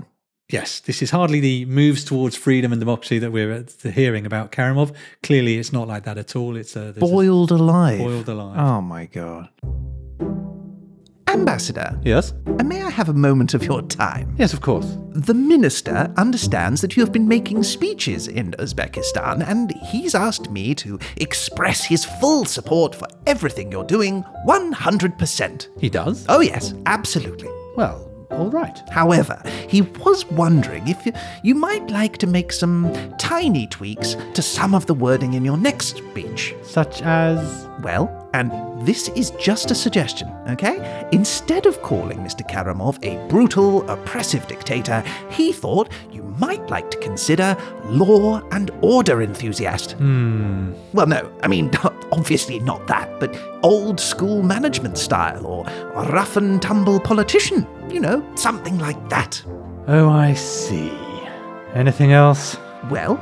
Yes, this is hardly the moves towards freedom and democracy that we're uh, hearing about Karimov. Clearly, it's not like that at all. It's uh, a- Boiled alive. boiled alive. Oh my god. Ambassador, Yes, and may I have a moment of your time? yes, of course. The minister understands that you have been making speeches in Uzbekistan, and he's asked me to express his full support for everything you're doing 100%. He does. Oh, yes, absolutely. Well, all right. However, he was wondering if you, you might like to make some tiny tweaks to some of the wording in your next speech. Such as Well, and this is just a suggestion, okay? Instead of calling Mr. Karimov a brutal, oppressive dictator, he thought you might like to consider law and order enthusiast. Hmm. Well, no, I mean, obviously not that, but old school management style or a rough and tumble politician. You know, something like that. Oh, I see. Anything else? Well,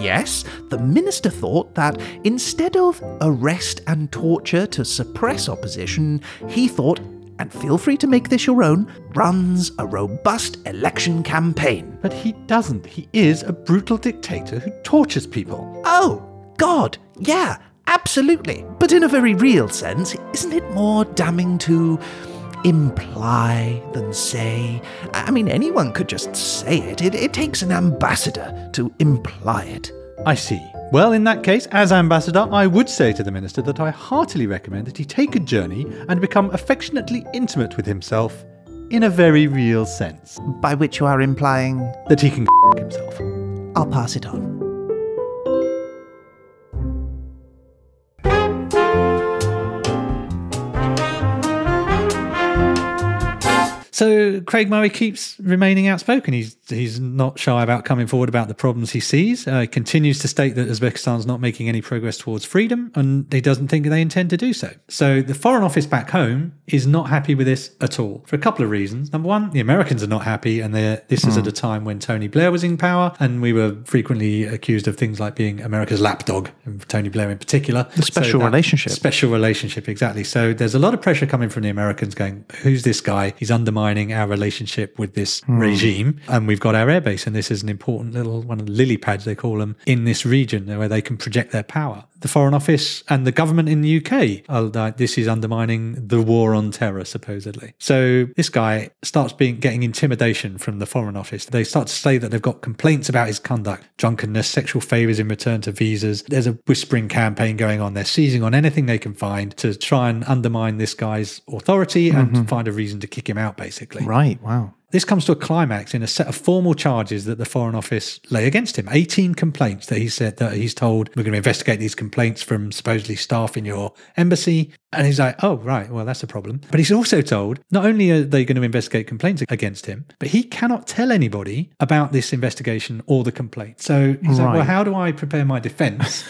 yes, the minister thought that instead of arrest and torture to suppress opposition, he thought, and feel free to make this your own, runs a robust election campaign. But he doesn't. He is a brutal dictator who tortures people. Oh, God, yeah, absolutely. But in a very real sense, isn't it more damning to imply than say? I mean, anyone could just say it. It, it takes an ambassador to imply it. I see. Well, in that case, as ambassador, I would say to the minister that I heartily recommend that he take a journey and become affectionately intimate with himself in a very real sense. By which you are implying, That he can himself. I'll pass it on. So Craig Murray keeps remaining outspoken. He's he's not shy about coming forward about the problems he sees. Uh, he continues to state that Uzbekistan's not making any progress towards freedom, and he doesn't think they intend to do so. So the Foreign Office back home is not happy with this at all for a couple of reasons. Number one, the Americans are not happy, and they're, this is at a time when Tony Blair was in power, and we were frequently accused of things like being America's lapdog, and Tony Blair in particular. The special relationship. Special relationship, exactly. So there's a lot of pressure coming from the Americans going, who's this guy? He's undermining our relationship with this regime. And we've got our airbase, and this is an important little one of the lily pads, they call them, in this region where they can project their power. The Foreign Office and the government in the UK are like, this is undermining the war on terror, supposedly. So this guy starts being getting intimidation from the Foreign Office. They start to say that they've got complaints about his conduct, drunkenness, sexual favors in return to visas. There's a whispering campaign going on. They're seizing on anything they can find to try and undermine this guy's authority and mm-hmm. find a reason to kick him out, basically. Right, wow. This comes to a climax in a set of formal charges that the Foreign Office lay against him. 18 complaints that he said that he's told, we're going to investigate these complaints from supposedly staff in your embassy. And he's like, oh, right, well, that's a problem. But he's also told not only are they going to investigate complaints against him, but he cannot tell anybody about this investigation or the complaint. So he's like, well, how do I prepare my defense?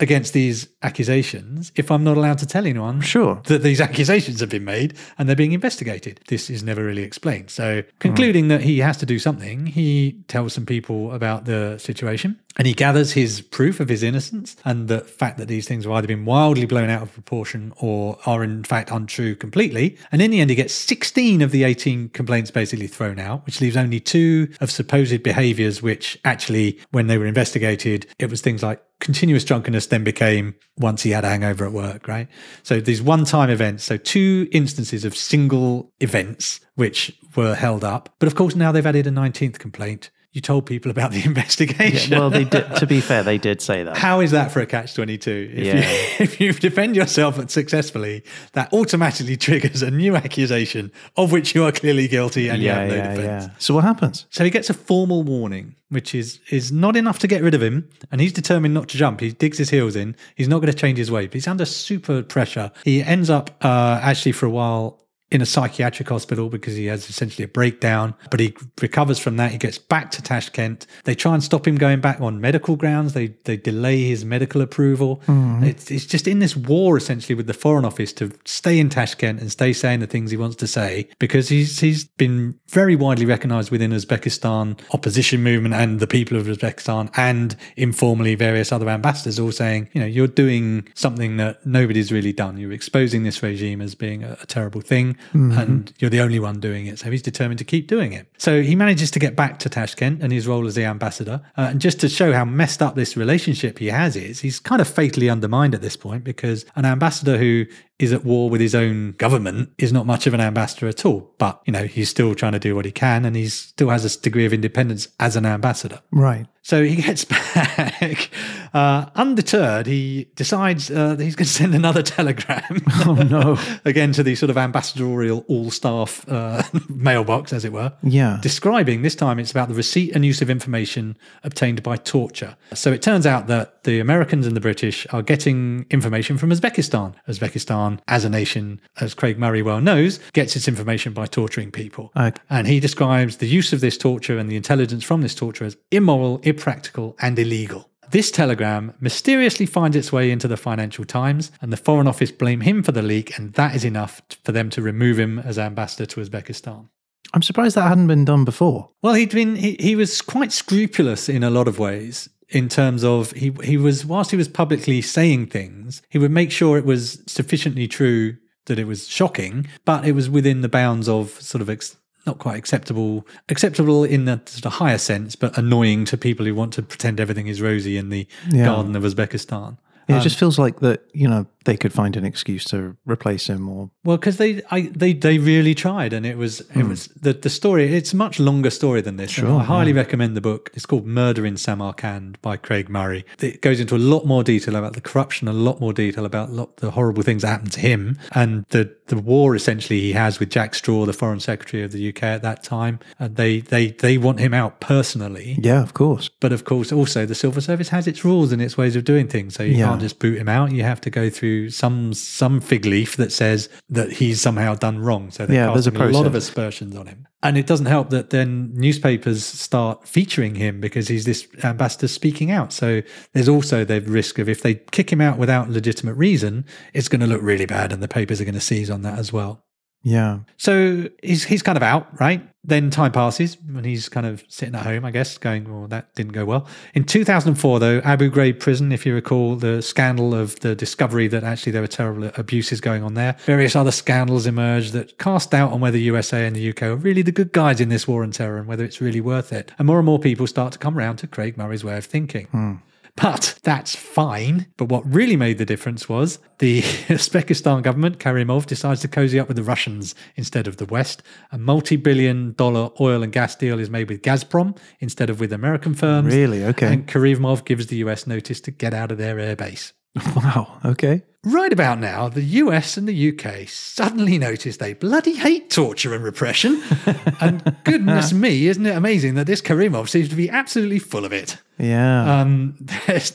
Against these accusations, if I'm not allowed to tell anyone Sure. that these accusations have been made and they're being investigated. This is never really explained. So, concluding that he has to do something, he tells some people about the situation and he gathers his proof of his innocence and the fact that these things have either been wildly blown out of proportion or are in fact untrue completely. And in the end, he gets 16 of the 18 complaints basically thrown out, which leaves only two of supposed behaviors, which actually, when they were investigated, it was things like continuous drunkenness then became once he had a hangover at work, right? So these one time events, so two instances of single events which were held up. But of course, now they've added a 19th complaint. You told people about the investigation. Well, they did. To be fair, they did say that. How is that for a catch 22? If, Yeah. you, if you defend yourself successfully, that automatically triggers a new accusation of which you are clearly guilty and you have no yeah, defense. yeah. So what happens? So he gets a formal warning, which is is not enough to get rid of him, and he's determined not to jump. He digs his heels in. He's not going to change his way, but he's under super pressure. He ends up uh, actually for a while in a psychiatric hospital because he has essentially a breakdown, but he recovers from that. He gets back to Tashkent. They try and stop him going back on medical grounds. They they delay his medical approval. Mm-hmm. It's, it's just in this war essentially with the Foreign Office to stay in Tashkent and stay saying the things he wants to say because he's he's been very widely recognized within Uzbekistan opposition movement and the people of Uzbekistan and informally various other ambassadors all saying, you know, you're doing something that nobody's really done. You're exposing this regime as being a, a terrible thing and you're the only one doing it. So he's determined to keep doing it. So he manages to get back to Tashkent and his role as the ambassador. Uh, and just to show how messed up this relationship he has is, he's kind of fatally undermined at this point because an ambassador who is at war with his own government is not much of an ambassador at all. But, you know, he's still trying to do what he can and he still has a degree of independence as an ambassador. Right. So he gets back. Uh, undeterred, he decides uh, that he's going to send another telegram. Oh no. Again, to the sort of ambassadorial all staff uh, mailbox, as it were. Yeah. Describing, this time it's about the receipt and use of information obtained by torture. So it turns out that the Americans and the British are getting information from Uzbekistan. Uzbekistan, as a nation, as Craig Murray well knows, gets its information by torturing people. Okay. And he describes the use of this torture and the intelligence from this torture as immoral, impractical, and illegal. This telegram mysteriously finds its way into the Financial Times, and the Foreign Office blame him for the leak, and that is enough for them to remove him as ambassador to Uzbekistan. I'm surprised that hadn't been done before. Well, he'd been he, he was quite scrupulous in a lot of ways in terms of he he was whilst he was publicly saying things, he would make sure it was sufficiently true that it was shocking, but it was within the bounds of sort of ex, not quite acceptable acceptable in the sort of higher sense, but annoying to people who want to pretend everything is rosy in the Yeah. garden of Uzbekistan. It just feels like that, you know, they could find an excuse to replace him or Well, because they, I, they, they really tried, and it was, it was the the story. It's a much longer story than this. Hmm. Sure, I highly recommend the book. It's called Murder in Samarkand by Craig Murray. It goes into a lot more detail about the corruption, a lot more detail about lot, the horrible things that happened to him, and the the war essentially he has with Jack Straw, the Foreign Secretary of the UK at that time. And they they they want him out personally. Yeah, of course. But of course, also the civil service has its rules and its ways of doing things. So you Yeah. can't just boot him out. You have to go through some some fig leaf that says that he's somehow done wrong. So Yeah, there's a a, lot of aspersions on him. And it doesn't help that then newspapers start featuring him because he's this ambassador speaking out. So there's also the risk of if they kick him out without legitimate reason, it's going to look really bad, and the papers are going to seize on that as well. Yeah. So he's he's kind of out, right? Then time passes and he's kind of sitting at home, I guess, going, well, that didn't go well. In 2004, though, Abu Ghraib prison, if you recall, the scandal of the discovery that actually there were terrible abuses going on there, various other scandals emerged that cast doubt on whether USA and the UK are really the good guys in this war on terror and whether it's really worth it. And more and more people start to come around to Craig Murray's way of thinking. Hmm. But that's fine. But what really made the difference was the Uzbekistan government, Karimov, decides to cozy up with the Russians instead of the West. A multi billion dollar oil and gas deal is made with Gazprom instead of with American firms. Really? Okay. And Karimov gives the US notice to get out of their airbase. Wow. Okay. Right about now, the US and the UK suddenly notice they bloody hate torture and repression. and goodness me, isn't it amazing that this Karimov seems to be absolutely full of it? Yeah. Um, there's,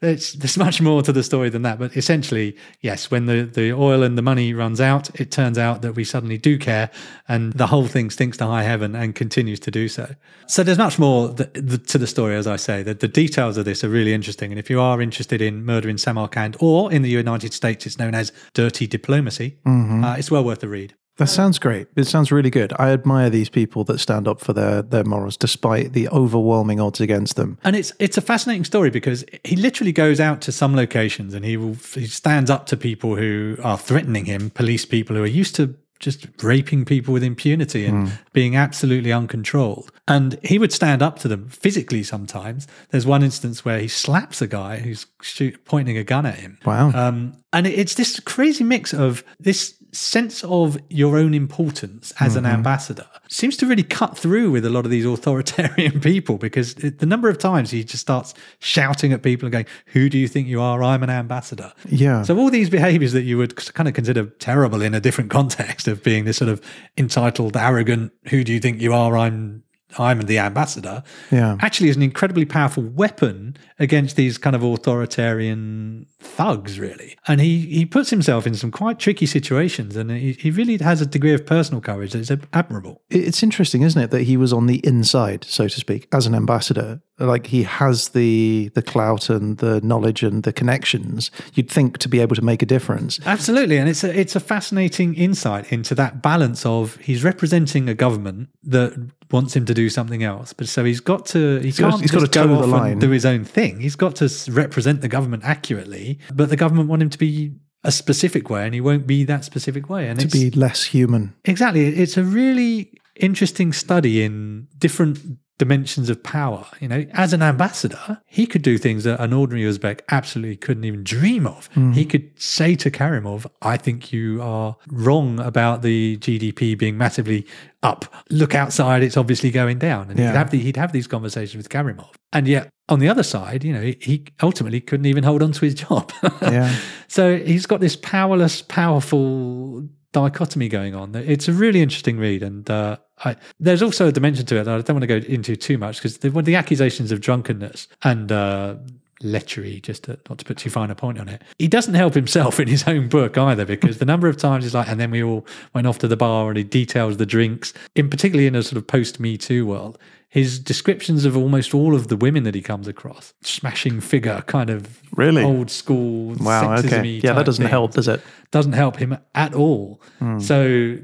there's, there's much more to the story than that. But essentially, yes, when the, the oil and the money runs out, it turns out that we suddenly do care and the whole thing stinks to high heaven and continues to do so. So there's much more th- th- to the story, as I say. The, the details of this are really interesting. And if you are interested in murder in Samarkand or in the United States, it's known as dirty diplomacy, uh, it's well worth a read. That sounds great. It sounds really good. I admire these people that stand up for their, their morals despite the overwhelming odds against them. And it's it's a fascinating story because he literally goes out to some locations and he will he stands up to people who are threatening him, police people who are used to just raping people with impunity and being absolutely uncontrolled. And he would stand up to them physically sometimes. There's one instance where he slaps a guy who's shoot, pointing a gun at him. Wow. Um, and it's this crazy mix of this sense of your own importance as an mm-hmm. ambassador seems to really cut through with a lot of these authoritarian people because it, the number of times he just starts shouting at people and going, Who do you think you are? I'm an ambassador. Yeah. So, all these behaviors that you would kind of consider terrible in a different context of being this sort of entitled, arrogant, Who do you think you are? I'm I'm the ambassador, Yeah. actually is an incredibly powerful weapon against these kind of authoritarian thugs, really. And he, he puts himself in some quite tricky situations and he, he really has a degree of personal courage that's admirable. It's interesting, isn't it, that he was on the inside, so to speak, as an ambassador. Like he has the the clout and the knowledge and the connections. You'd think to be able to make a difference. Absolutely, and it's a it's a fascinating insight into that balance of he's representing a government that wants him to do something else, but so he's got to he got- can't he's got to go the off line. and do his own thing. He's got to represent the government accurately, but the government want him to be a specific way, and he won't be that specific way. And To be less human. Exactly. It's a really interesting study in different dimensions of power. You know, as an ambassador, he could do things that an ordinary Uzbek absolutely couldn't even dream of. He could say to Karimov, I think you are wrong about the GDP being massively up. Look outside, it's obviously going down. And Yeah. he'd, have the, he'd have these conversations with Karimov. And yet, on the other side, you know, he- he ultimately couldn't even hold on to his job. Yeah. So he's got this powerless, powerful dichotomy going on. It's a really interesting read, and uh, I, there's also a dimension to it that I don't want to go into too much because the, the accusations of drunkenness and uh, lechery, just to, not to put too fine a point on it, he doesn't help himself in his own book either because the number of times he's like, and then we all went off to the bar and he details the drinks, in particularly in a sort of post Me Too world. His descriptions of almost all of the women that he comes across, smashing figure, kind of Really? old school, Wow. Okay. Yeah, that doesn't things help, does it? doesn't help him at all. So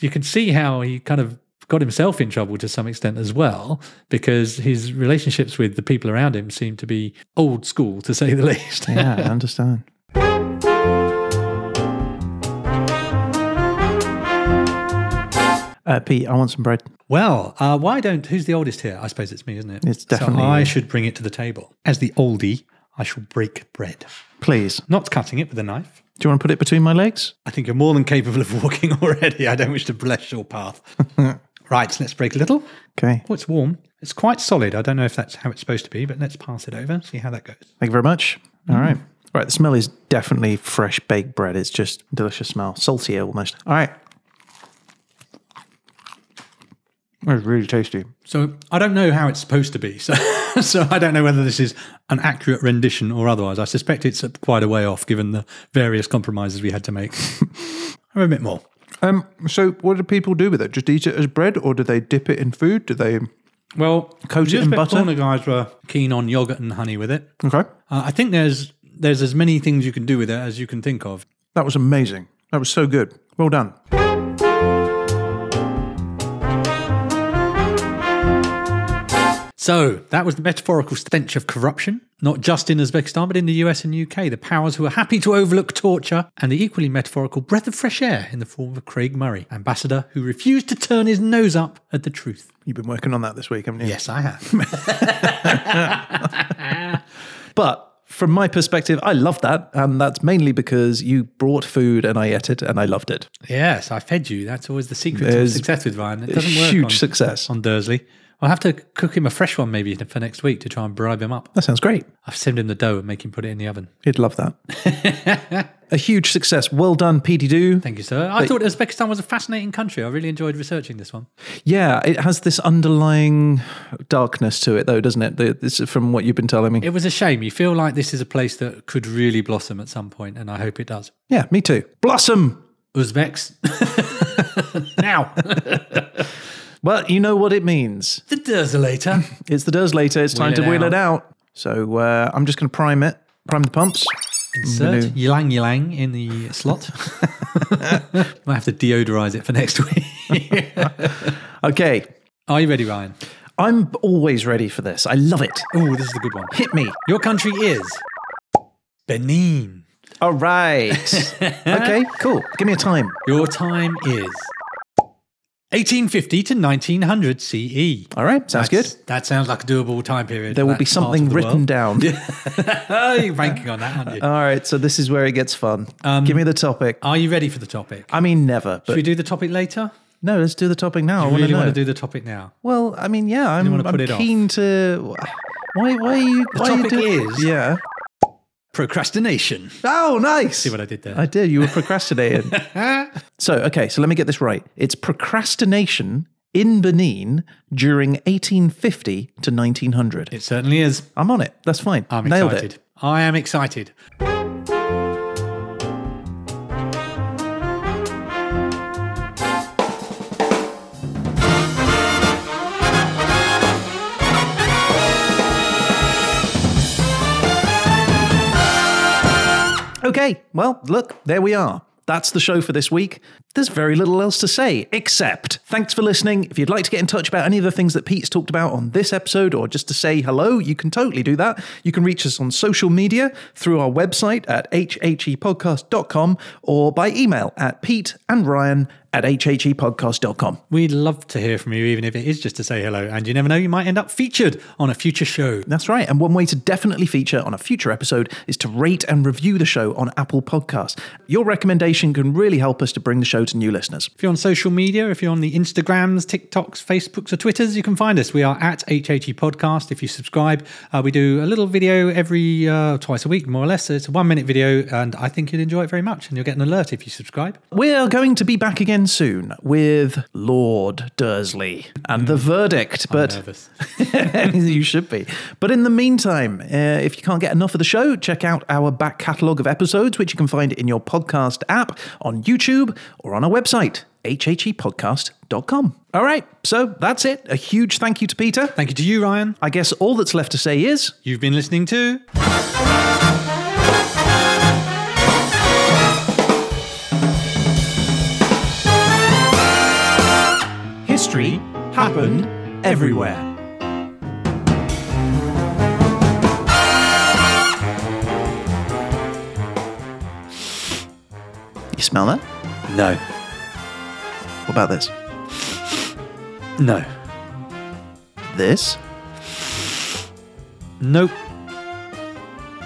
you can see how he kind of got himself in trouble to some extent as well, because his relationships with the people around him seem to be old school, to say the least. Yeah, I understand. Uh, Pete, I want some bread. well, uh, why don't? Who's the oldest here? I suppose it's me, isn't it? It's definitely So I should bring it to the table. As the oldie, I shall break bread, Please. not cutting it with a knife. Do you want to put it between my legs? I think you're more than capable of walking already. I don't wish to bless your path. right, let's break a little. Okay. Oh, it's warm. It's quite solid. I don't know if that's how it's supposed to be, but let's pass it over, see how that goes. Thank you very much. Mm. All right. Right. The smell is definitely fresh baked bread. It's just a delicious smell. salty almost. All right. It's really tasty. So I don't know how it's supposed to be. So, so I don't know whether this is an accurate rendition or otherwise. I suspect it's quite a way off, given the various compromises we had to make. Have a bit more. Um, so what do people do with it? Just eat it as bread, or do they dip it in food? Do they? Well, Coat it in butter? corner guys were keen on yogurt and honey with it. Okay, Uh, I think there's there's as many things you can do with it as you can think of. that was amazing. That was so good. Well done. So that was the metaphorical stench of corruption, not just in Uzbekistan, but in the US and UK. The powers who are happy to overlook torture, and the equally metaphorical breath of fresh air in the form of Craig Murray, ambassador who refused to turn his nose up at the truth. You've been working on that this week, haven't you? Yes, I have. But from my perspective, I love that. And that's mainly because you brought food and I ate it and I loved it. yes, I fed you. That's always the secret There's to success with Ryan. It doesn't work Huge on, success. on Dursley. I'll have to cook him a fresh one maybe for next week to try and bribe him up. That sounds great. I've sent him the dough and make him put it in the oven. He'd love that. a huge success. Well done, Petey Doo. Thank you, sir. I thought Uzbekistan was a fascinating country. I really enjoyed researching this one. Yeah, it has this underlying darkness to it, though, doesn't it? The- This is from what you've been telling me. It was a shame. You feel like this is a place that could really blossom at some point, and I hope it does. Yeah, me too. Blossom. Uzbeks. now, Well, you know what it means. the Dersolator. It's the does later. It's time Wheel to it wheel it out. out. So uh, I'm just going to prime it. Prime the pumps. Insert ylang ylang in the slot. Might have to deodorize it for next week. Okay. Are you ready, Ryan? I'm always ready for this. I love it. Oh, this is a good one. Hit me. Your country is Benin. All right. okay, cool. Give me a time. Your time is 1850 to 1900 CE. All right, sounds That's- good. That sounds like a doable time period. There will be something written world. down. You're banking on that, aren't you? All right, so this is where it gets fun. Um, Give me the topic. Are you ready for the topic? I mean, never. Should we do the topic later? no, let's do the topic now. I I want really want to do the topic now. well, I mean, yeah, I'm, I'm put it off? keen to. Why? Why are you? The why are you topic do- is- Yeah. Procrastination. Oh, nice. See what I did there? I did. You were procrastinating. so, okay, so let me get this right. It's procrastination in Benin during 1850 to 1900. It certainly is. I'm on it. That's fine. I'm Nailed excited. it. I am excited. Okay, well, look, there we are. That's the show for this week. There's very little else to say, except thanks for listening. If you'd like to get in touch about any of the things that Pete's talked about on this episode or just to say hello, you can totally do that. You can reach us on social media through our website at hhepodcast.com or by email at pete and ryan at hhepodcast.com. We'd love to hear from you, even if it is just to say hello. And you never know, you might end up featured on a future show. That's right. And one way to definitely feature on a future episode is to rate and review the show on Apple Podcasts. Your recommendation can really help us to bring the show to new listeners. If you're on social media, if you're on the Instagrams, TikToks, Facebooks, or Twitters, you can find us. We are at HHE Podcast. If you subscribe, uh, we do a little video every uh, twice a week, more or less. It's a one minute video, and I think you'd enjoy it very much. And you'll get an alert if you subscribe. We're going to be back again soon with Lord Dursley and the verdict, but you should be. But in the meantime, uh, if you can't get enough of the show, check out our back catalogue of episodes, which you can find in your podcast app, on YouTube, or on our website, hhepodcast.com. All right, so that's it. A huge thank you to Peter. Thank you to you, Ryan. I guess all that's left to say is. You've been listening to. History happened everywhere. You smell that? No. What about this? No. This? Nope.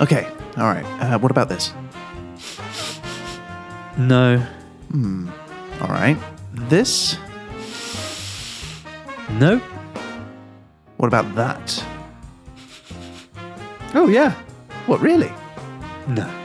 Okay, all right. Uh, what about this? No. Hmm. All right. This? No. What about that? Oh, yeah. What, really? No.